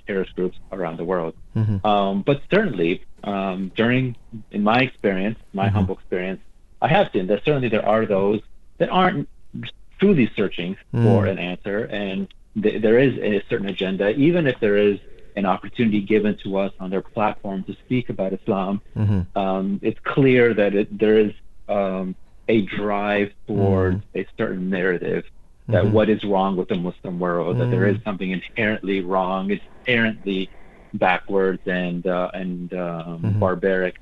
H: terrorist groups around the world.
B: Mhm.
H: Um, but certainly, um, during in my experience, my humble experience, I have seen that certainly there are those that aren't truly searching for an answer, and th- there is a certain agenda, even if there is an opportunity given to us on their platform to speak about Islam.
B: Mhm.
H: Um, it's clear that it, there is um, a drive towards a certain narrative that
B: Mhm.
H: what is wrong with the Muslim world, that there is
B: Mm.
H: something inherently wrong, it's inherently backwards and uh, and um,
B: Mhm.
H: barbaric.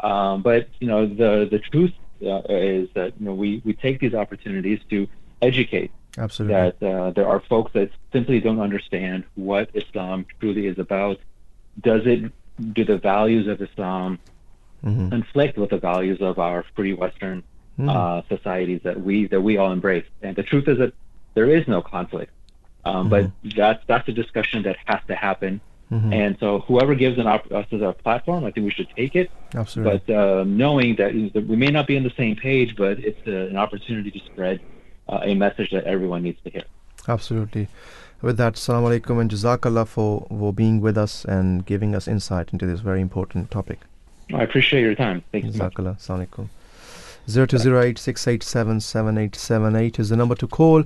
H: Um, but you know, the the truth uh, is that you know we we take these opportunities to educate
B: Absolutely.
H: that uh, there are folks that simply don't understand what Islam truly is about. Does it do the values of Islam
B: Mhm.
H: conflict with the values of our free Western
B: Mhm.
H: uh, societies that we that we all embrace? And the truth is that there is no conflict. Um, But that's that's a discussion that has to happen.
B: Mhm.
H: And so whoever gives an op- us as a platform, I think we should take it.
B: Absolutely.
H: But uh, knowing that you know, that we may not be on the same page, but it's uh, an opportunity to spread uh, a message that everyone needs to hear.
B: Absolutely. With that, Assalamu alaikum and Jazakallah for, for being with us and giving us insight into this very important topic.
H: I appreciate your time. Thank you so.
B: Jazakallah. Alaikum. 0208 is the number to call.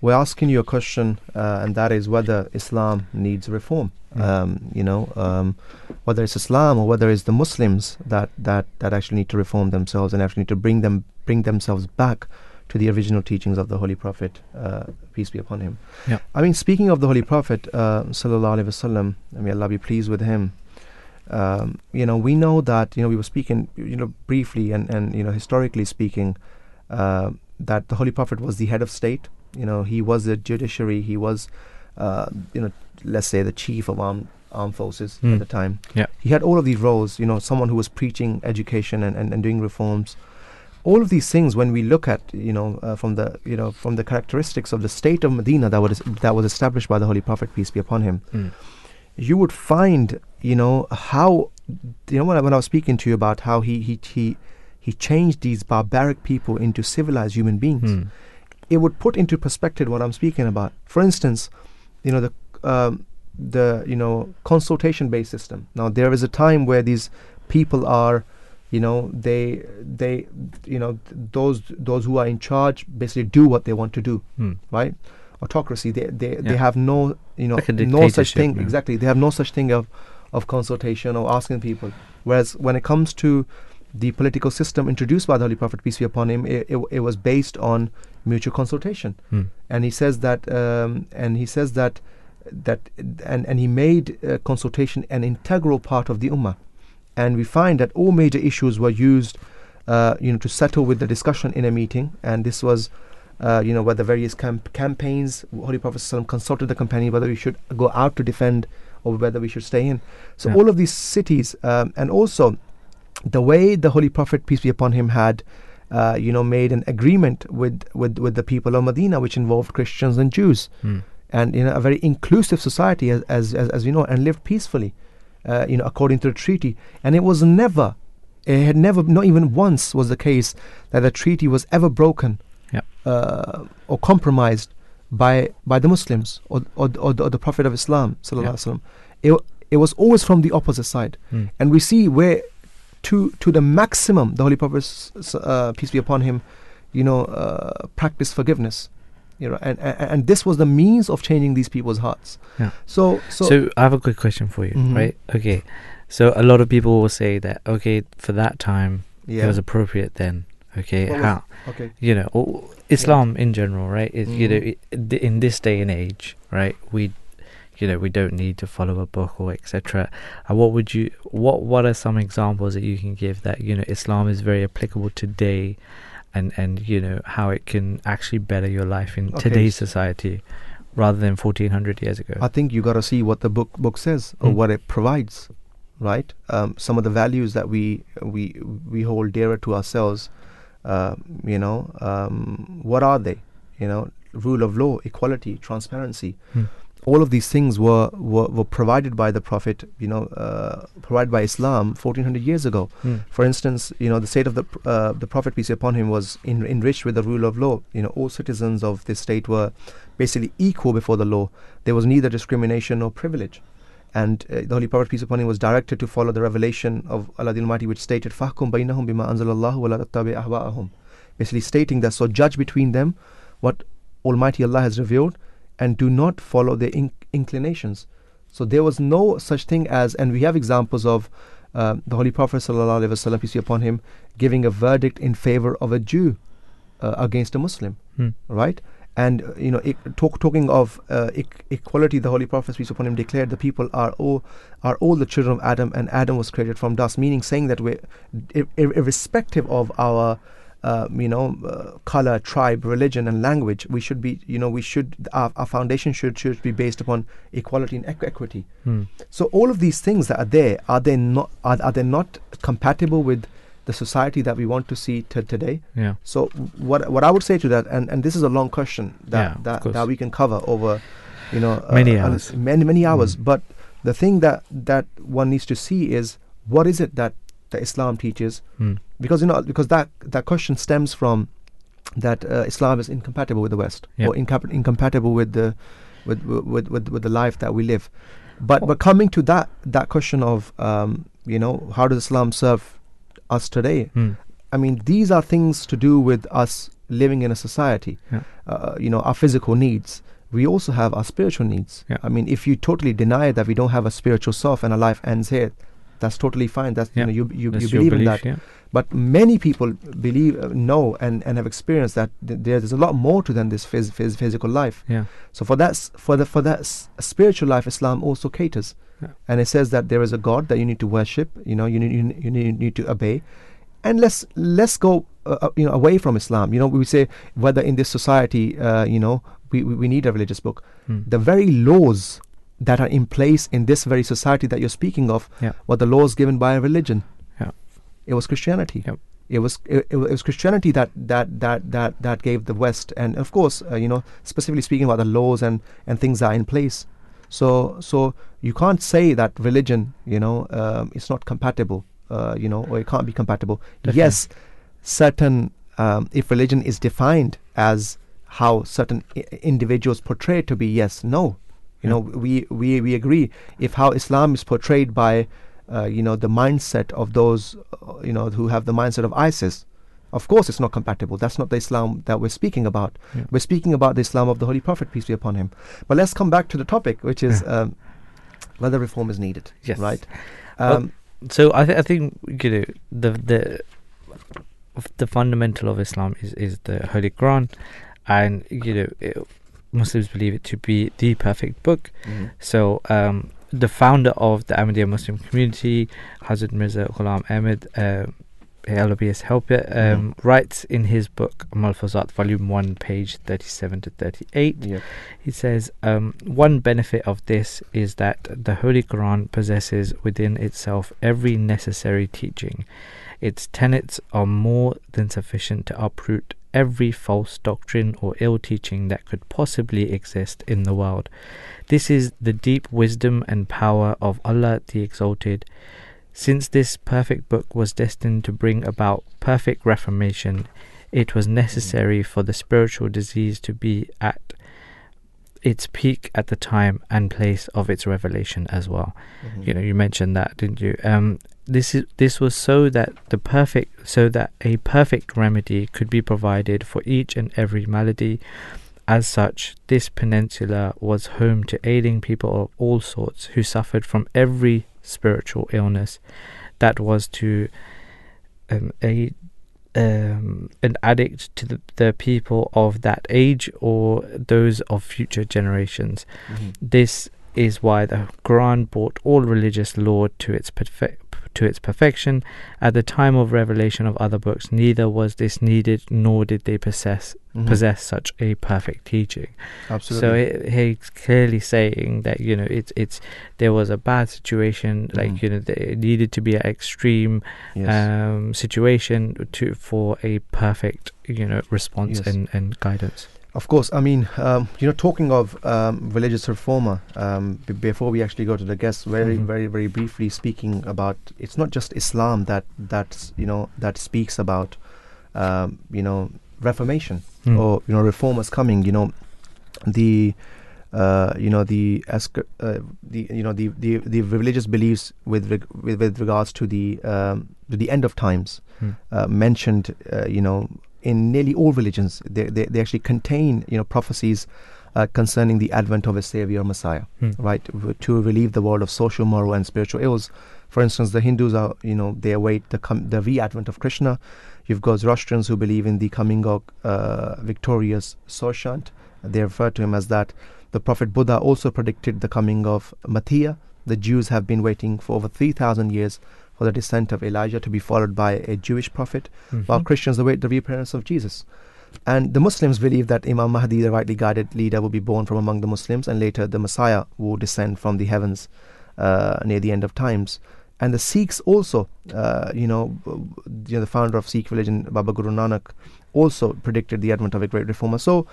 B: We're asking you a question, uh, and that is whether Islam needs reform. Um, you know, um, whether it's Islam or whether it's the Muslims that, that, that actually need to reform themselves and actually need to bring them bring themselves back to the original teachings of the Holy Prophet, uh, peace be upon him.
C: Yeah.
B: I mean, speaking of the Holy Prophet, uh, sallallahu alaihi wasallam, may Allah be pleased with him. Um, you know, we know that you know we were speaking, you know, briefly and and you know historically speaking, uh, that the Holy Prophet was the head of state. You know, he was the judiciary. He was, uh, you know, let's say the chief of armed armed forces
C: Hmm.
B: at the time.
C: Yeah.
B: He had all of these roles. You know, someone who was preaching education and, and, and doing reforms. All of these things, when we look at, you know, uh, from the, you know, from the characteristics of the state of Medina that was that was established by the Holy Prophet, peace be upon him,
C: Mm.
B: you would find, you know, how, you know, when I, when I was speaking to you about how he he he he changed these barbaric people into civilized human beings,
C: Mm.
B: it would put into perspective what I'm speaking about. For instance, you know the um, the you know consultation based system. Now there is a time where these people are, you know, they they you know th- those those who are in charge basically do what they want to do,
C: Mm.
B: right? Autocracy. They they, they have no you know
C: Like
B: no such thing
C: yeah.
B: exactly. They have no such thing of of consultation or asking people. Whereas when it comes to the political system introduced by the Holy Prophet peace be upon him, it, it, it was based on mutual consultation
C: Mm.
B: and he says that um, and he says that that and and he made uh, consultation an integral part of the ummah and we find that all major issues were used uh, you know to settle with the discussion in a meeting and this was uh, you know where the various camp- campaigns Holy Prophet consulted the companion whether we should go out to defend or whether we should stay in so
C: Yeah.
B: all of these cities um, and also the way the Holy Prophet peace be upon him had uh, you know made an agreement with, with with the people of Medina which involved Christians and Jews
C: Mm.
B: and in a very inclusive society as as, as, as we know and lived peacefully uh, you know according to the treaty and it was never it had never not even once was the case that the treaty was ever broken
C: Yeah.
B: uh, or compromised by by the Muslims or or, or, the, or the Prophet of Islam sallallahu
C: Yeah.
B: It, it was always from the opposite side.
C: Mm.
B: And we see where, to to the maximum, the Holy Prophet, uh, peace be upon him, you know, uh, practiced forgiveness. You know, and, and and this was the means of changing these people's hearts.
C: Yeah.
B: So so,
C: So, I have a quick question for you,
B: Mhm.
C: right? Okay. So a lot of people will say that okay, for that time
B: yeah.
C: it was appropriate then. Okay,
B: was-
C: how
B: okay.
C: you know Islam in general, right? Is you know th- in this day and age, right? We you know we don't need to follow a book or etc. And what would you what what are some examples that you can give that you know Islam is very applicable today, and and you know how it can actually better your life in
B: Okay.
C: today's society, rather than fourteen hundred years ago.
B: I think you got to see what the book book says or
C: Mm.
B: what it provides, right? Um, some of the values that we we we hold dearer to ourselves, uh, you know, um, what are they? You know, rule of law, equality, transparency.
C: Mm.
B: All of these things were, were, were provided by the Prophet, you know, uh, provided by Islam 1400 years ago.
C: Mm.
B: For instance, you know, the state of the uh, the Prophet peace be upon him was in, enriched with the rule of law. You know, all citizens of this state were basically equal before the law. There was neither discrimination nor privilege. And uh, the Holy Prophet peace upon him was directed to follow the revelation of Allah the Almighty, which stated, "Fahkum bainahum bima anzalallahu wa la tattabi ahwa'ahum." Basically stating that so judge between them what Almighty Allah has revealed, and do not follow their in- inclinations. So there was no such thing as, and we have examples of uh, the Holy Prophet sallallahu peace be upon him, giving a verdict in favor of a Jew uh, against a Muslim,
C: Hmm.
B: right? And uh, you know, talk, talking of uh, e- equality, the Holy Prophet peace upon him declared the people are all are all the children of Adam, and Adam was created from dust, meaning saying that we, ir- ir- irrespective of our uh, you know, uh, color, tribe, religion, and language. We should be, you know, we should our, our foundation should should be based upon equality and equ- equity.
C: Hmm.
B: So all of these things that are there are they not are, are they not compatible with the society that we want to see t- today?
C: Yeah.
B: So what what I would say to that, and, and this is a long question that
C: of
B: that, that we can cover over, you know,
C: Many
B: uh,
C: hours.
B: many many hours.
C: Mm.
B: But the thing that that one needs to see is what is it that that Islam teaches,
C: Hmm.
B: because you know because that that question stems from that uh, Islam is incompatible with the West
C: Yep.
B: or incap- incompatible with the with, with with with the life that we live. But but coming to that that question of um, you know how does Islam serve us today?
C: Hmm.
B: I mean these are things to do with us living in a society.
C: Yeah.
B: Uh, you know our physical needs. We also have our spiritual needs.
C: Yeah.
B: I mean if you totally deny that we don't have a spiritual self and our life ends here, that's totally fine. That's
C: Yeah.
B: you know you you, you believe in that. But many people believe, uh, know, and, and have experienced that th- there's a lot more to than this phys- phys- physical life.
C: Yeah.
B: So for that, s- for the for that s- spiritual life, Islam also caters,
C: Yeah.
B: and it says that there is a God that you need to worship. You know, you need you, need- you need, to obey, and let's let's go uh, uh, you know away from Islam. You know, we say whether in this society, uh, you know, we, we we need a religious book.
C: Hmm.
B: The very laws that are in place in this very society that you're speaking of
C: Yeah.
B: were the laws given by a religion.
C: Yeah.
B: It was Christianity.
C: Yep.
B: It was it, it was Christianity that that that that that gave the West, and of course, uh, you know, specifically speaking about the laws and and things that are in place. So so you can't say that religion, you know, um, is not compatible, uh, you know, or it can't be compatible.
C: Definitely.
B: Yes, certain um, if religion is defined as how certain I- individuals portray it to be, yes, no, you
C: Yeah.
B: know, we we we agree. If how Islam is portrayed by uh, you know the mindset of those uh, you know who have the mindset of ISIS. Of course, it's not compatible. That's not the Islam that we're speaking about.
C: Yeah.
B: We're speaking about the Islam of the Holy Prophet, peace be upon him. But let's come back to the topic, which is um, whether reform is needed.
C: Yes.
B: Right.
C: Well,
B: Um,
C: so I, th- I think you know the the the fundamental of Islam is is the Holy Quran, and you know it, Muslims believe it to be the perfect book.
B: mhm.
C: So um, the founder of the Ahmadiyya Muslim community, Hazrat Mirza Ghulam Ahmed, uh, His helper, um, writes in his book Malfuzat, Volume One, page thirty-seven to thirty-eight.
B: Yeah.
C: He says, um, one benefit of this is that the Holy Quran possesses within itself every necessary teaching. Its tenets are more than sufficient to uproot every false doctrine or ill teaching that could possibly exist in the world. This is the deep wisdom and power of Allah the Exalted. Since this perfect book was destined to bring about perfect reformation, it was necessary for the spiritual disease to be at its peak at the time and place of its revelation as well. You know, you mentioned that, didn't you? Um, this is this was so that the perfect so that a perfect remedy could be provided for each and every malady. As such, this peninsula was home to ailing people of all sorts who suffered from every spiritual illness that was to um, a um, an addict to the, the people of that age or those of future generations. This is why the Quran brought all religious law to its perfect to its perfection. At the time of revelation of other books, neither was this needed, nor did they possess
B: Mhm.
C: possess such a perfect teaching.
B: Absolutely.
C: So it, he's clearly saying that you know it's it's there was a bad situation, like
B: Mhm.
C: you know it needed to be an extreme
B: yes.
C: um, situation to for a perfect you know response
B: Yes.
C: and, and guidance.
B: Of course, I mean, um, you know, talking of um, religious reformer, um, b- before we actually go to the guests, very,
C: Mhm.
B: very, very briefly speaking about, it's not just Islam that that's you know that speaks about, um, you know, reformation
C: Mm.
B: or you know reformers coming. You know, the uh, you know the asc- uh, the you know the, the the religious beliefs with reg- with, with regards to the um, to the end of times
C: Mm.
B: uh, mentioned uh, you know in nearly all religions they, they, they actually contain you know prophecies uh, concerning the advent of a savior messiah
C: Mm.
B: right to relieve the world of social moral and spiritual ills for instance the hindus are you know they await the com- the re-advent of krishna you've got zoroastrians who believe in the coming of uh, victorious Saoshyant. they refer to him as that the prophet buddha also predicted the coming of Maitreya. the jews have been waiting for over 3000 years for the descent of elijah to be followed by a jewish prophet while
C: Mhm.
B: Christians await the reappearance of Jesus. And the Muslims believe that Imam Mahdi, the rightly guided leader, will be born from among the Muslims, and later the Messiah will descend from the heavens uh, near the end of times. And the Sikhs also, uh, you, know, you know, the founder of Sikh religion, Baba Guru Nanak, also predicted the advent of a great reformer. So,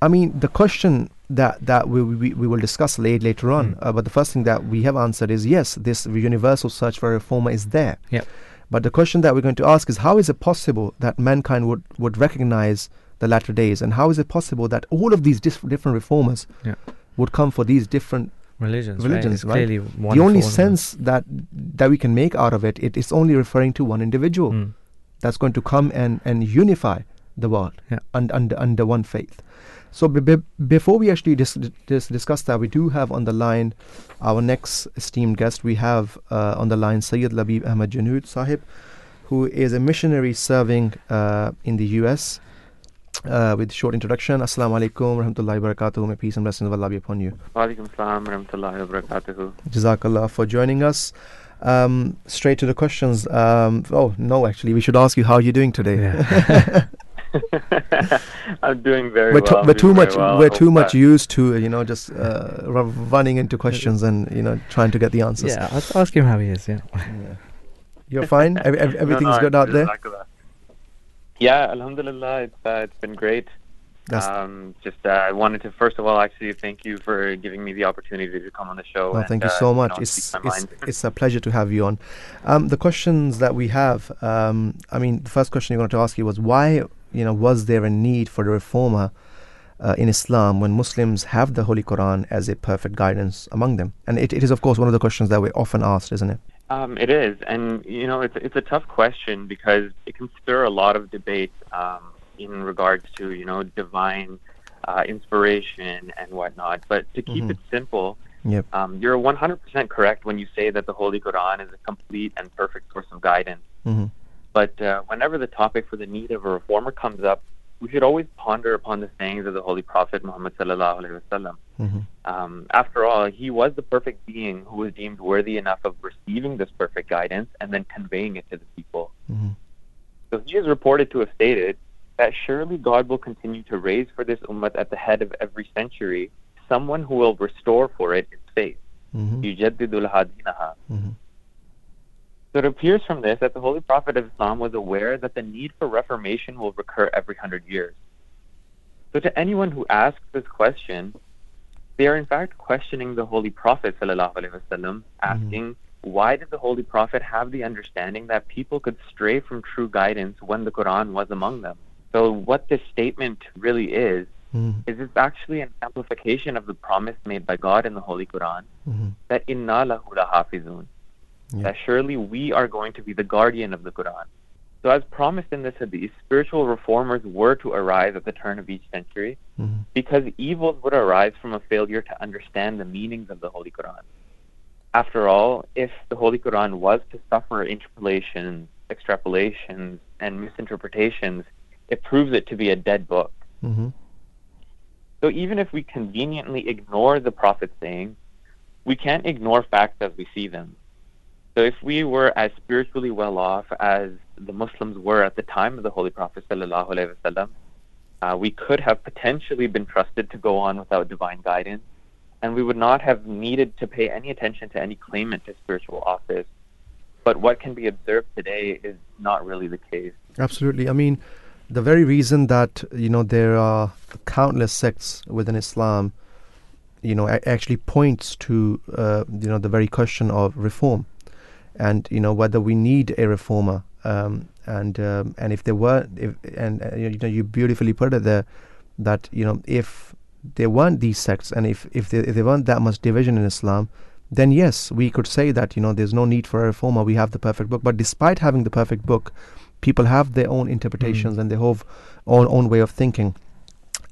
B: I mean, the question that that we we, we will discuss late, later on,
C: Mm.
B: uh, but the first thing that we have answered is yes, this universal search for a reformer is there.
C: Yep.
B: But the question that we're going to ask is how is it possible that mankind would, would recognize the latter days? And how is it possible that all of these dis- different reformers
C: Yeah.
B: would come for these different.
C: religions,
B: religions,
C: right?
B: Right?
C: clearly
B: the only
C: for one of them.
B: sense that, that we can make out of it, it is only referring to one individual
C: Mm.
B: that's going to come and, and unify the world
C: Yeah.
B: un- under, under one faith. So be- be- before we actually dis- dis- discuss that, we do have on the line our next esteemed guest. We have uh, on the line Sayyid Labib Ahmad Janood Sahib, who is a missionary serving uh, in the US. Uh, with short introduction, Assalamu alaikum warahmatullahi wabarakatuh. May peace and blessings of Allah be upon you.
I: Walaikum salam warahmatullahi wabarakatuh.
B: Jazakallah for joining us. Um, straight to the questions. Um, oh no, actually, we should ask you how are you're doing today.
C: Yeah. <laughs> <laughs>
I: I'm doing very
B: we're,
I: well.
B: too, we're too much
I: well.
B: We're too much
I: that-
B: used to you know just uh, running into questions and you know trying to get the answers
C: yeah, I'll ask him how he is. Yeah.
B: Yeah. you're fine Ev- ev- <laughs> everything's
I: no,
B: good out there
I: jazakallah. Yeah, alhamdulillah, it's uh, it's been great.
B: That's-
I: um, just uh, I wanted to first of all actually thank you for giving me the opportunity to come on the show.
B: well,
I: and,
B: thank you
I: uh,
B: so much
I: know,
B: it's, it's, it's a pleasure to have you on um, the questions that we have um, i mean the first question i wanted to ask you was why you know was there a need for a reformer uh, in islam when muslims have the holy quran as a perfect guidance among them and it, it is of course one of the questions that we're often asked isn't it
I: Um, it is, and you know, it's it's a tough question because it can stir a lot of debate um, in regards to you know divine uh, inspiration and whatnot. But to keep
B: Mhm.
I: it simple,
B: Yep.
I: um, you're 100% correct when you say that the Holy Quran is a complete and perfect source of guidance.
B: hmm
I: But uh, whenever the topic for the need of a reformer comes up, we should always ponder upon the sayings of the Holy Prophet Muhammad sallallahu alaihi wasallam.
B: hmm
I: Um, after all, he was the perfect being who was deemed worthy enough of receiving this perfect guidance and then conveying it to the people.
B: hmm
I: So he is reported to have stated that surely God will continue to raise for this ummah at the head of every century someone who will restore for it its faith.
B: hmm
I: So it appears from this that the Holy Prophet of Islam was aware that the need for reformation will recur every hundred years. So to anyone who asks this question, they are in fact questioning the Holy Prophet ﷺ, asking, why did the Holy Prophet have the understanding that people could stray from true guidance when the Quran was among them? So what this statement really is,
B: Mm.
I: is it's actually an amplification of the promise made by God in the Holy Quran
B: Mhm.
I: that inna lahu lahafizun,
B: Yeah.
I: that surely we are going to be the guardian of the Quran. So as promised in this hadith, spiritual reformers were to arise at the turn of each century
B: Mhm.
I: because evils would arise from a failure to understand the meanings of the Holy Quran. After all, if the Holy Quran was to suffer interpolations, extrapolations, and misinterpretations, it proves it to be a dead book.
B: Mhm.
I: So even if we conveniently ignore the Prophet's saying, we can't ignore facts as we see them. So if we were as spiritually well off as the Muslims were at the time of the Holy Prophet wasallam, uh, we could have potentially been trusted to go on without divine guidance, and we would not have needed to pay any attention to any claimant to spiritual office. But what can be observed today is not really the case.
B: Absolutely. I mean, the very reason that you know there are countless sects within Islam, you know, actually points to uh, you know the very question of reform, and you know whether we need a reformer, um, and um, and if there were, if and uh, you know you beautifully put it there, that you know if there weren't these sects, and if if there, if there weren't that much division in Islam, then yes, we could say that you know there's no need for a reformer. We have the perfect book. But despite having the perfect book, people have their own interpretations and their whole own own way of thinking.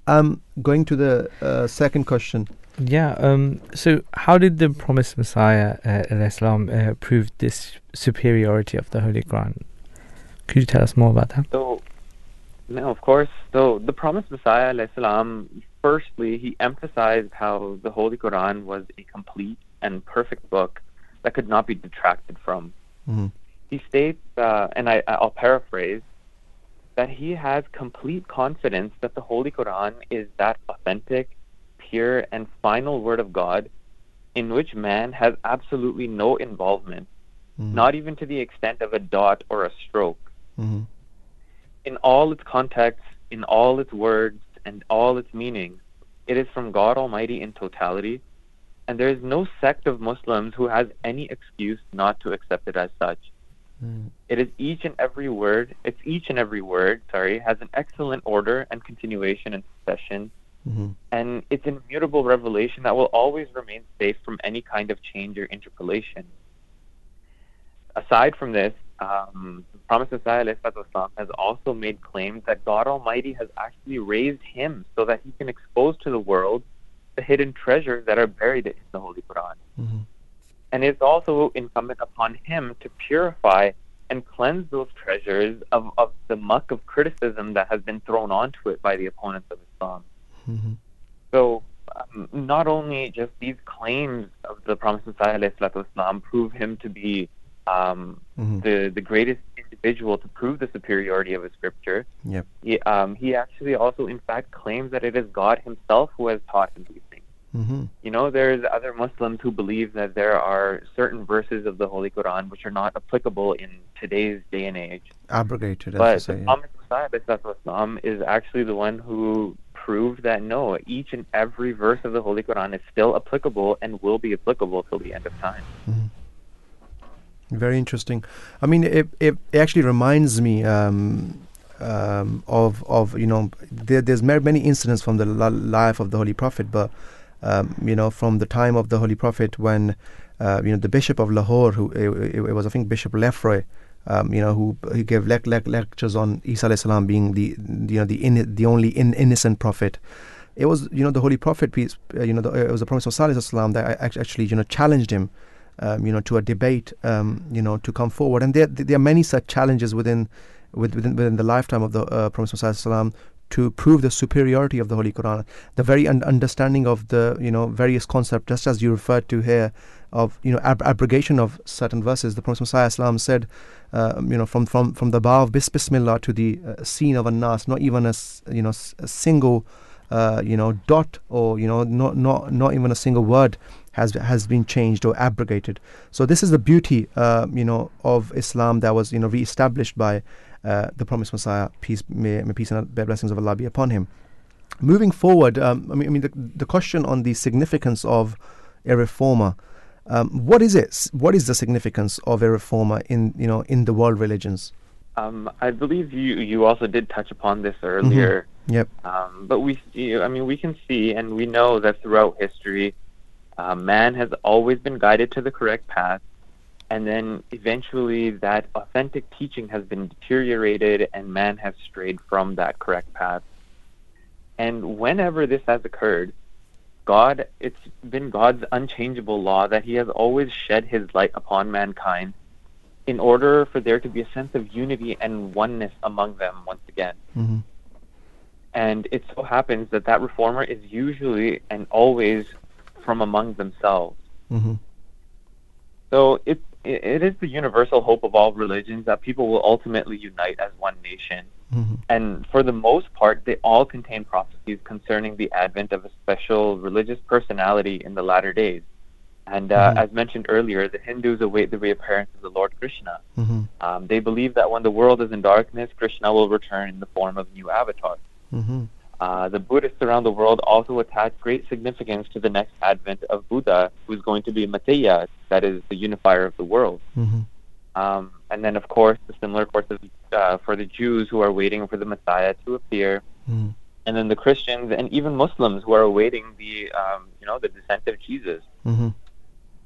B: Um, going to the uh, second question.
C: Yeah. Um. So, how did the promised Messiah, uh, al Islam, uh, prove this superiority of the Holy Quran? Could you tell us more about that?
I: So, no, of course. So, the promised Messiah, alayhi salam, firstly, he emphasized how the Holy Quran was a complete and perfect book that could not be detracted from.
B: Mhm.
I: He states, uh, and I, I'll paraphrase, that he has complete confidence that the Holy Quran is that authentic, pure, and final word of God in which man has absolutely no involvement,
B: Mhm.
I: not even to the extent of a dot or a stroke
B: Mhm.
I: in all its contexts, in all its words, and all its meanings, it is from God Almighty in totality, and there is no sect of Muslims who has any excuse not to accept it as such.
B: Mm.
I: It is each and every word, it's each and every word, sorry, has an excellent order and continuation and succession,
B: Mhm.
I: and it's an immutable revelation that will always remain safe from any kind of change or interpolation. Aside from this, um, the Promised Messiah has also made claims that God Almighty has actually raised him so that he can expose to the world the hidden treasures that are buried in the Holy Quran.
B: Mhm.
I: And it's also incumbent upon him to purify and cleanse those treasures of, of the muck of criticism that has been thrown onto it by the opponents of Islam.
B: Mm-hmm.
I: So um, not only just these claims of the Prophet Islam, prove him to be um,
B: mm-hmm.
I: the the greatest individual to prove the superiority of a scripture.
B: Yep.
I: He, um, he actually also, in fact, claims that it is God Himself who has taught him these things.
B: Mm-hmm.
I: You know, there's other Muslims who believe that there are certain verses of the Holy Quran which are not applicable in today's day and age.
B: Abrogated,
I: but
B: the say, yeah.
I: Um, is actually the one who proved that no, each and every verse of the Holy Quran is still applicable and will be applicable till the end of time.
B: Very interesting. I mean, it it, actually reminds me um, um, of of you know there, there's many incidents from the life of the Holy Prophet, but um, you know from the time of the Holy Prophet when uh, you know the Bishop of Lahore, who it, it was I think Bishop Lefroy, um, you know who he gave lec- lec- lectures on Isa salam being the you know the in, the only in, innocent prophet. It was you know the Holy Prophet peace uh, you know the, it was the Prophet Sallallahu that act- actually you know challenged him um, you know, to a debate, um, you know, to come forward. And there, there are many such challenges within, with- within, within the lifetime of the uh, Prophet Sallallahu to prove the superiority of the Holy Quran, the very un- understanding of the, you know, various concepts, just as you referred to here, of, you know, ab- abrogation of certain verses. The Prophet Sallallahu said, uh, you know, from, from, from the bow of Bis- Bismillah to the uh, scene of a nas, not even a, you know, a single, uh, you know, dot or, you know, not, not, not even a single word has has been changed or abrogated. So this is the beauty, uh, you know, of Islam that was you know reestablished by uh, the promised Messiah, peace may, may peace and blessings of Allah be upon him. Moving forward, um, I mean, I mean the the question on the significance of a reformer. Um, what is it? What is the significance of a reformer in you know in the world religions?
I: Um, I believe you you also did touch upon this earlier.
B: Yep.
I: Um, but we see, I mean, we can see and we know that throughout history, uh, man has always been guided to the correct path, and then eventually that authentic teaching has been deteriorated, and man has strayed from that correct path. And whenever this has occurred, God, it's been God's unchangeable law that He has always shed His light upon mankind in order for there to be a sense of unity and oneness among them once again.
B: Mm-hmm.
I: And it so happens that that reformer is usually and always from among themselves.
B: Mm-hmm.
I: So it, it it is the universal hope of all religions that people will ultimately unite as one nation.
B: Mm-hmm.
I: And for the most part, they all contain prophecies concerning the advent of a special religious personality in the latter days. And uh,
B: Mhm.
I: as mentioned earlier, the Hindus await the reappearance of the Lord Krishna.
B: Mm-hmm.
I: Um, they believe that when the world is in darkness, Krishna will return in the form of a new avatar.
B: Mm-hmm.
I: Uh, the Buddhists around the world also attach great significance to the next advent of Buddha, who's going to be Maitreya, that is the unifier of the world.
B: Mm-hmm.
I: Um, and then, of course, the similar course of, uh, for the Jews who are waiting for the Messiah to appear,
B: Mm-hmm.
I: and then the Christians and even Muslims who are awaiting the, um, you know, the descent of Jesus.
B: Mm-hmm.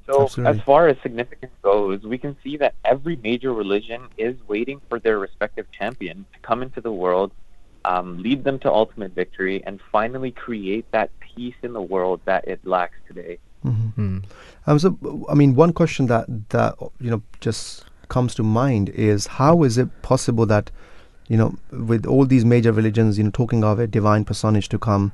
I: So,
B: Absolutely.
I: as far as significance goes, we can see that every major religion is waiting for their respective champion to come into the world, um, lead them to ultimate victory, and finally create that peace in the world that it lacks today.
B: Mm-hmm.
C: Mm.
B: Um, so, I mean, one question that that you know just comes to mind is how is it possible that you know with all these major religions, you know, talking of a divine personage to come,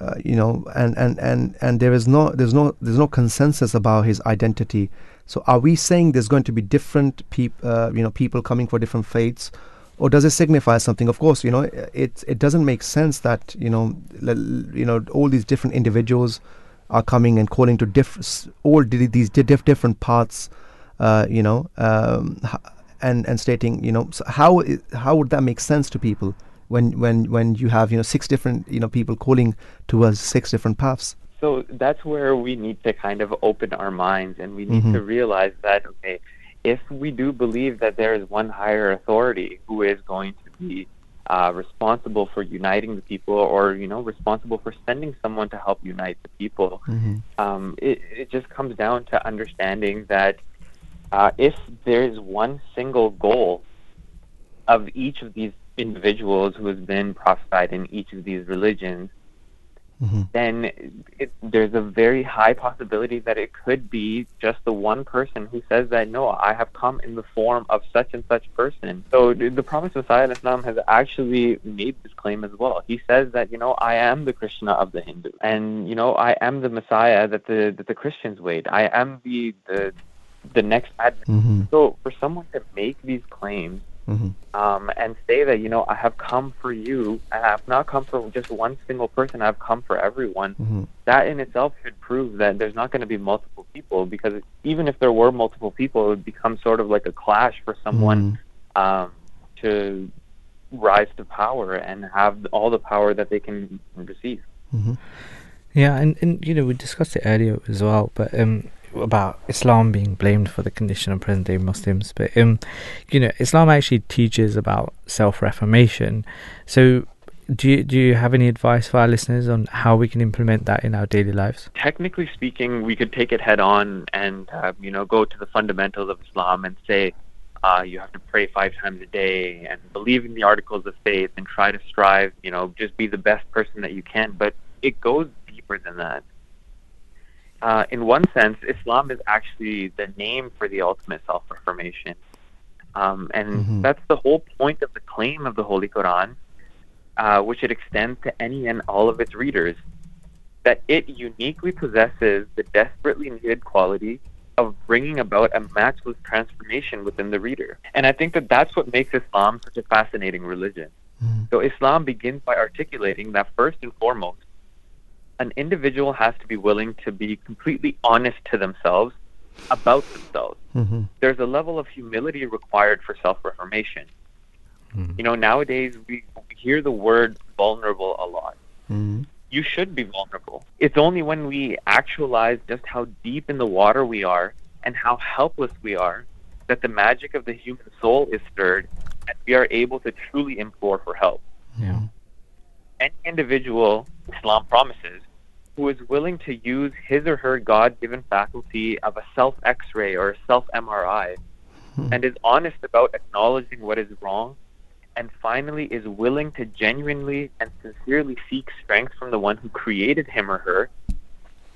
B: uh, you know, and, and, and, and there is no there's no there's no consensus about his identity. So, are we saying there's going to be different people, uh, you know, people coming for different faiths? Or does it signify something? Of course, you know, it it doesn't make sense that you know, you know, all these different individuals are coming and calling to diff- all these di- diff- different paths, uh, you know, um, and and stating, you know, so how how would that make sense to people when when when you have you know six different you know people calling towards six different paths?
I: So that's where we need to kind of open our minds and we need
B: Mhm.
I: to realize that, okay, if we do believe that there is one higher authority who is going to be uh, responsible for uniting the people or, you know, responsible for sending someone to help unite the people,
B: Mm-hmm.
I: um, it, it just comes down to understanding that uh, if there is one single goal of each of these individuals who has been prophesied in each of these religions,
B: Mm-hmm.
I: then it, there's a very high possibility that it could be just the one person who says that no, I have come in the form of such and such person. So the Prophet Messiah in Islam has actually made this claim as well. He says that you know I am the Krishna of the Hindu, and you know I am the Messiah that the that the Christians wait. I am the the the next advent.
B: Mm-hmm.
I: So for someone to make these claims
B: Mm-hmm.
I: um, and say that you know I have come for you. and I have not come for just one single person. I've come for everyone.
B: Mm-hmm.
I: That in itself should prove that there's not going to be multiple people because even if there were multiple people, it would become sort of like a clash for someone um, to rise to power and have all the power that they can receive.
B: Mm-hmm.
C: Yeah, and, and you know we discussed it earlier as well, but um about Islam being blamed for the condition of present day Muslims, but um you know Islam actually teaches about self reformation. So do you, do you have any advice for our listeners on how we can implement that in our daily lives?
I: Technically speaking, we could take it head on and uh, you know go to the fundamentals of Islam and say uh, you have to pray five times a day and believe in the articles of faith and try to strive, you know, just be the best person that you can. But it goes deeper than that. Uh, in one sense, Islam is actually the name for the ultimate self-reformation, um, and
B: Mhm.
I: that's the whole point of the claim of the Holy Quran, uh, which it extends to any and all of its readers, that it uniquely possesses the desperately needed quality of bringing about a matchless transformation within the reader. And I think that that's what makes Islam such a fascinating religion.
B: Mm-hmm.
I: So Islam begins by articulating that first and foremost, an individual has to be willing to be completely honest to themselves about themselves.
B: Mm-hmm.
I: There's a level of humility required for self-reformation. You know, nowadays we, we hear the word vulnerable a lot.
B: Mm-hmm.
I: You should be vulnerable. It's only when we actualize just how deep in the water we are and how helpless we are that the magic of the human soul is stirred and we are able to truly implore for help.
C: Yeah.
I: Any individual, Islam promises, who is willing to use his or her God given faculty of a self x ray or a self MRI hmm. and is honest about acknowledging what is wrong and finally is willing to genuinely and sincerely seek strength from the one who created him or her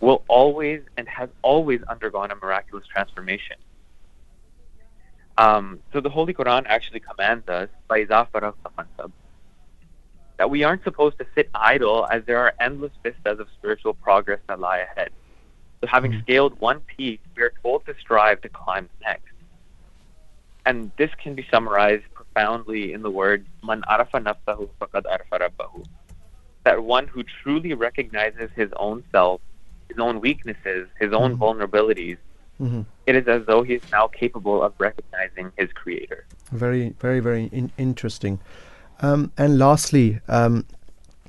I: will always and has always undergone a miraculous transformation. Um, so the Holy Quran actually commands us, that we aren't supposed to sit idle as there are endless vistas of spiritual progress that lie ahead. So having scaled one peak, we are told to strive to climb the next. And this can be summarized profoundly in the word "Man arafa nafsahu faqad arafa rabbahu." That one who truly recognizes his own self, his own weaknesses, his own vulnerabilities,
B: Mhm.
I: it is as though he is now capable of recognizing his creator.
B: Very, very, very in- interesting. Um, and lastly, um,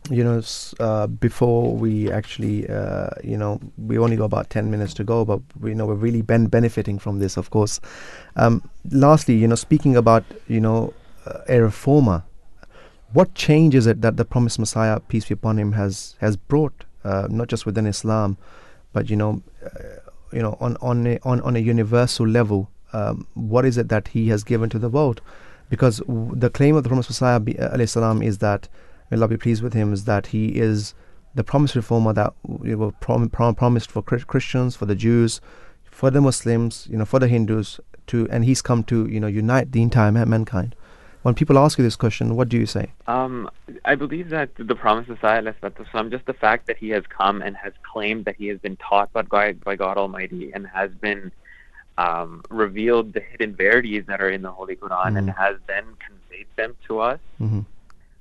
B: you know, uh, before we actually, uh, you know, we only got about 10 minutes to go, but we know we're really ben- benefiting from this, of course. Um, lastly, you know, speaking about, you know, uh, a reformer, what change is it that the promised Messiah, peace be upon him, has has brought, uh, not just within Islam, but you know, uh, you know, on on a, on on a universal level, um, what is it that he has given to the world? Because w- the claim of the promised Messiah, be- uh, salam, is that may Allah be pleased with him, is that he is the promised reformer that w- was prom- prom- promised for Chri- Christians, for the Jews, for the Muslims, you know, for the Hindus, to and he's come to you know unite the entire ma- mankind. When people ask you this question, what do you say?
I: Um, I believe that the promised Messiah, Islam, just the fact that he has come and has claimed that he has been taught by God, by God Almighty and has been um, revealed the hidden verities that are in the Holy Quran and
B: Mhm.
I: has then conveyed them to us,
B: hmm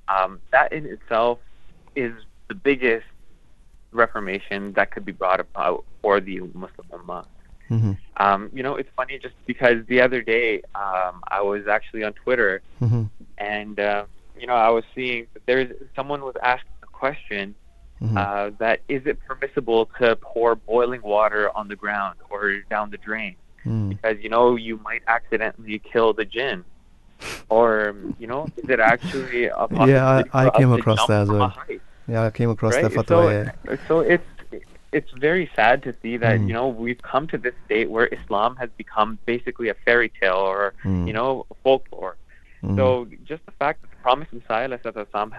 I: um, that in itself is the biggest reformation that could be brought about for the Muslim Ummah.
B: hmm
I: Um, you know, it's funny just because the other day um, I was actually on Twitter
B: hmm
I: and uh, you know I was seeing that there's someone was asking a question
B: hmm
I: uh, that is it permissible to pour boiling water on the ground or down the drain
B: mm
I: because you know you might accidentally kill the jinn or you know is it actually a <laughs>
B: Yeah, I- I came across that as well. Yeah, I came across
I: right?
B: that fatwa.
I: so,
B: yeah.
I: so it's it's very sad to see that
B: Mm.
I: you know we've come to this state where Islam has become basically a fairy tale or
B: Mm.
I: you know folklore.
B: Mhm.
I: So just the fact that the promised Messiah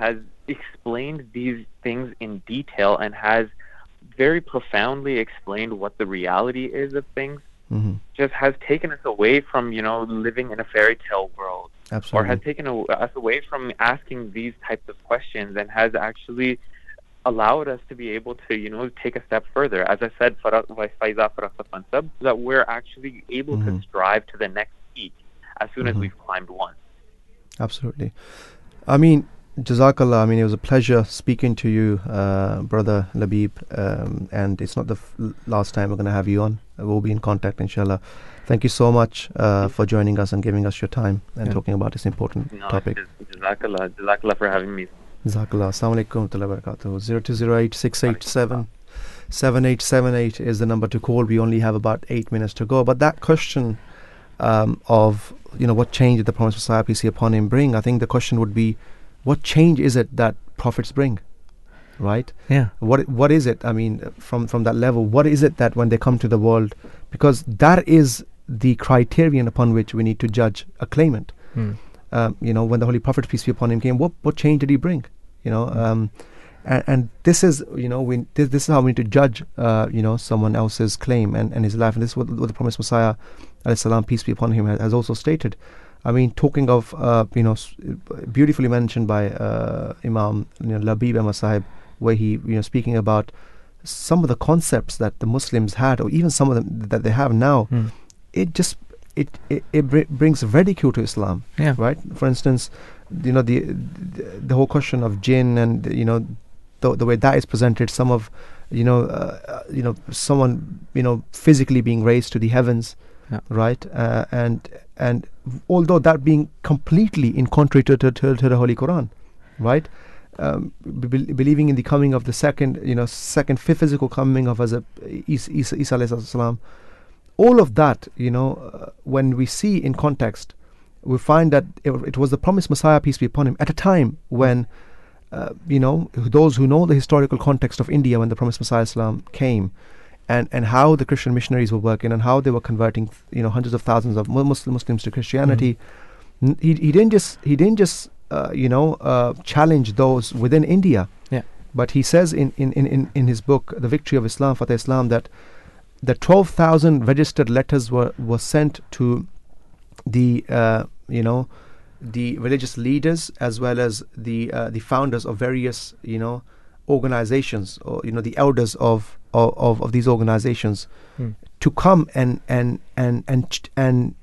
I: has explained these things in detail and has very profoundly explained what the reality is of things
B: mm-hmm.
I: just has taken us away from you know living in a fairy tale world
B: Absolutely.
I: or has taken a, us away from asking these types of questions and has actually allowed us to be able to you know take a step further as i said that we're actually able
B: mm-hmm.
I: to strive to the next peak as soon mm-hmm.
B: as
I: we've climbed one
B: absolutely i mean Jazakallah. I mean, it was a pleasure speaking to you, uh, brother Labib. Um, and it's not the f- last time we're going to have you on. We'll be in contact, inshallah. Thank you so much uh, for joining us and giving us your time and
C: Yeah.
B: talking about this important
I: no,
B: topic.
I: jaz- jazakallah jazakallah for having me
B: Jazakallah. Assalamu alaikum wa barakatuh. 0208 7878 is the number to call. We only have about eight minutes to go. But that question um, of, you know, what change did the promised Messiah, peace be upon him, bring? I think the question would be, what change is it that prophets bring? Right?
C: Yeah.
B: What what is it? I mean, from from that level, what is it that when they come to the world, because that is the criterion upon which we need to judge a claimant
C: Mm.
B: um, you know, when the Holy Prophet peace be upon him came, what what change did he bring? You know, um, and, and this is you know we this, this is how we need to judge uh, you know someone else's claim and, and his life, and this is what, what the promised Messiah, salam, peace be upon him, has, has also stated. I mean, talking of uh, you know, s- beautifully mentioned by uh, Imam you know, Labib Ahmad Sahib, where he you know speaking about some of the concepts that the Muslims had, or even some of them that they have now,
C: Mm.
B: it just it it, it br- brings ridicule to Islam
C: Yeah.
B: right? For instance, you know the the, the whole question of jinn and you know the the way that is presented. Some of you know uh, uh, you know someone you know physically being raised to the heavens,
C: Yeah.
B: right? Uh, and and although that being completely in contrary to, to, to, to the Holy Quran, right? Um, be- be- believing in the coming of the second, you know, second physical coming of Isa, Isa, Isa all of that, you know, uh, when we see in context, we find that it, it was the promised Messiah, peace be upon him, at a time when, uh, you know, those who know the historical context of India when the promised Messiah Islam came, and, and how the Christian missionaries were working and how they were converting, you know, hundreds of thousands of Muslim Muslims to Christianity. N- He, he didn't just he didn't just uh, you know uh, challenge those within India.
C: Yeah.
B: But he says in, in, in, in, his book, The Victory of Islam, Fateh Islam, that the 12,000 registered letters were, were sent to the, uh, you know, the religious leaders as well as the, uh, the founders of various, you know, organizations or, you know, the elders of, of, of, of these organizations
C: Hmm.
B: to come and, and, and, and, ch- and,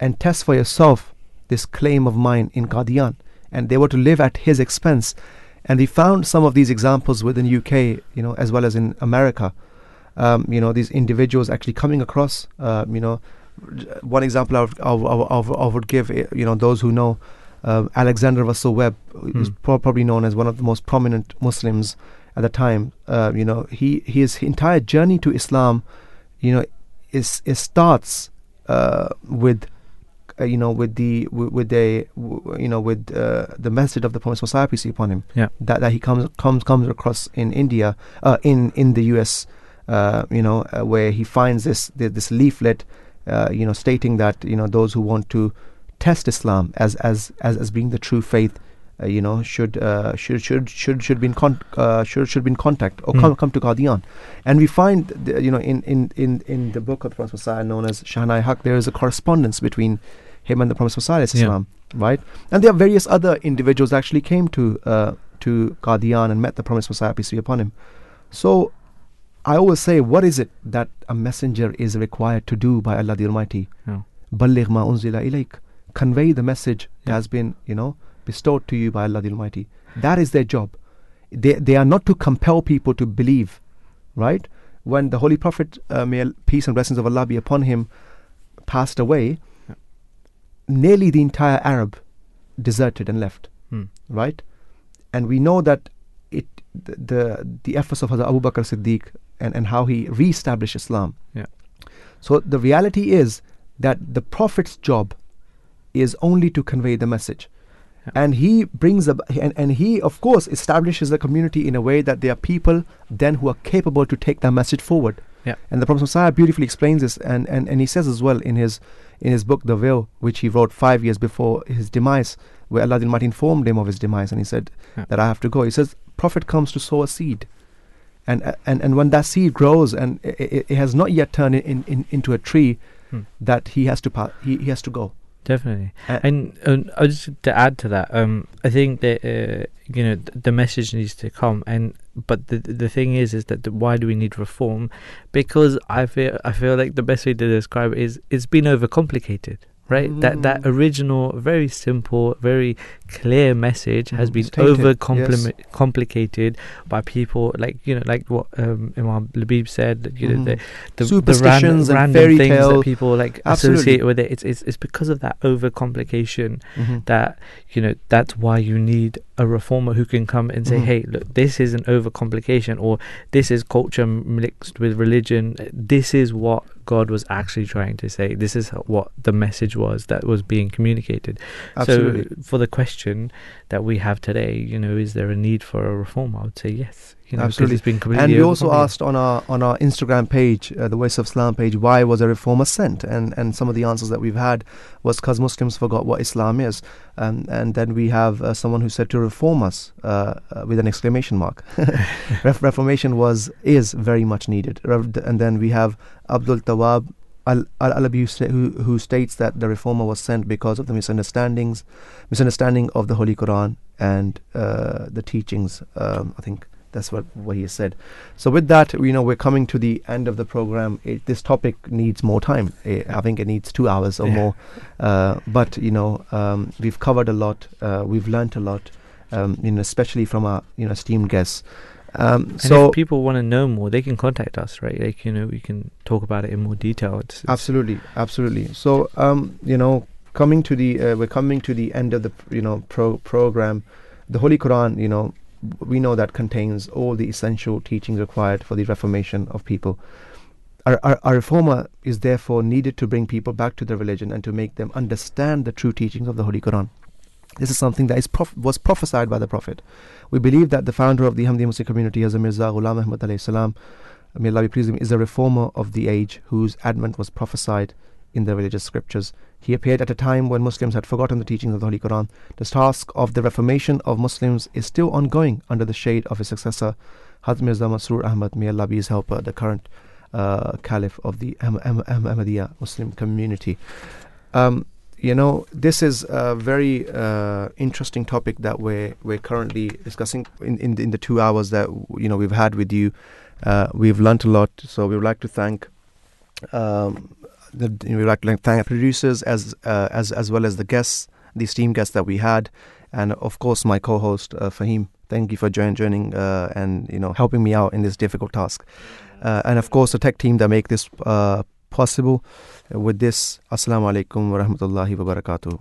B: and test for yourself this claim of mine in Qadian. And they were to live at his expense. And we found some of these examples within UK, you know, as well as in America. Um, you know, these individuals actually coming across, uh, you know, one example I would, I would, I would, give, eh, you know, those who know uh, Alexander Russell Webb, who's
C: Hmm.
B: pro- probably known as one of the most prominent Muslims at the time. Uh, you know, he his entire journey to Islam, you know, is it starts uh, with uh, you know with the with, with a w- you know with uh, the message of the promised Messiah peace be upon him
C: Yeah.
B: that that he comes comes comes across in India uh, in in the US uh, you know uh, where he finds this this leaflet uh, you know stating that you know those who want to test Islam as as as, as being the true faith uh, you know, uh, should should should should should be in con- uh, should should be in contact or
C: mm.
B: come come to Qadian. And we find, you know, in, in in in the book of the Prophet Messiah known as Shahnai Haq, there is a correspondence between him and the Prophet Messiah,
C: yeah.
B: right? And there are various other individuals that actually came to uh, to Qadian and met the Prophet Messiah, peace be upon him. So I always say, what is it that a messenger is required to do by Allah the Almighty?
C: Yeah.
B: Convey the message
C: yeah.
B: that has been, you know, bestowed to you by Allah the Almighty that is their job they, they are not to compel people to believe right when the Holy Prophet uh, may peace and blessings of Allah be upon him passed away
C: Yeah.
B: nearly the entire Arab deserted and left
C: Hmm.
B: right and we know that it the the, the efforts of Hazrat Abu Bakr Siddiq and, and how he re-established Islam
C: Yeah.
B: so the reality is that the prophet's job is only to convey the message. And he brings ab- and, and he of course establishes the community in a way that there are people then who are capable to take that message forward
C: Yeah.
B: and the prophet Messiah beautifully explains this and, and, and he says as well in his in his book the will which he wrote five years before his demise where Allah Almighty informed him of his demise and he said
C: Yeah.
B: that I have to go he says prophet comes to sow a seed and uh, and, and when that seed grows and it, it, it has not yet turned in, in, into a tree
C: Hmm.
B: that he has to pa- he, he has to go
C: Definitely,
B: Uh,
C: and, and I just to add to that, um, I think that uh, you know th- the message needs to come, and but the the thing is, is that the, why do we need reform? Because I feel I feel like the best way to describe it is it's been overcomplicated, right? That that
B: Mm.
C: original, very simple, very clear message has
B: Mm,
C: been over
B: yes.
C: complicated by people like you know like what um, Imam Labib said, that, you know
B: Mhm.
C: the the, the
B: Superstitions
C: random,
B: and
C: random
B: fairy
C: things
B: tale.
C: that people like
B: Absolutely.
C: associate with it. It's it's it's because of that overcomplication
B: Mhm.
C: that you know that's why you need a reformer who can come and say
B: Mhm.
C: hey look this is an overcomplication or this is culture mixed with religion this is what god was actually trying to say this is what the message was that was being communicated
B: absolutely
C: so for the question that we have today you know is there a need for a reform i would say yes you know,
B: Absolutely.
C: it's been completely
B: and we also asked on our on our Instagram page, uh, the Voice of Islam page, why was a reformer sent? And and some of the answers that we've had was because Muslims forgot what Islam is, um, and then we have uh, someone who said to reform us uh, uh, with an exclamation mark. <laughs> <laughs> Reformation was is very much needed, and then we have Abdul Tawab. Al Al Alabi who, who states that the reformer was sent because of the misunderstandings, misunderstanding of the Holy Quran and uh, the teachings. Um, I think that's what what he said. So with that, you know, we're coming to the end of the program. It, this topic needs more time. Eh, I think it needs two hours or
C: Yeah.
B: more. Uh, but you know, um, we've covered a lot. Uh, we've learnt a lot. Um, you know, especially from our you know esteemed guests. Um, so
C: if people want to know more they can contact us right like you know we can talk about it in more detail it's, it's-
B: Absolutely, absolutely. So, um, you know, coming to the uh, we're coming to the end of the you know pro- program. The Holy Quran, you know, we know that contains all the essential teachings required for the reformation of people. our, our, our reformer is therefore needed to bring people back to their religion and to make them understand the true teachings of the Holy Quran. This is something that is prof- was prophesied by the Prophet. We believe that the founder of the Ahmadiyya Muslim community, Hazrat Mirza Ghulam Ahmad alayhi salam, may Allah be pleased with him, is a reformer of the age whose advent was prophesied in the religious scriptures. He appeared at a time when Muslims had forgotten the teachings of the Holy Quran. The task of the reformation of Muslims is still ongoing under the shade of his successor, Hazrat Mirza Masroor Ahmad, may Allah be his helper, the current uh, caliph of the Ahm- Ahm- Ahm- Ahmadiyya Muslim community. Um, you know, this is a very uh, interesting topic that we're we're currently discussing in, in in the two hours that you know we've had with you. Uh, we've learnt a lot, so we would like to thank. Um, the, we would like to thank producers as uh, as as well as the guests, the esteemed guests that we had, and of course my co-host uh, Fahim. Thank you for join, joining uh, and you know helping me out in this difficult task, uh, and of course the tech team that make this possible. Uh, with this, Assalamu alaikum wa rahmatullahi wa barakatuh.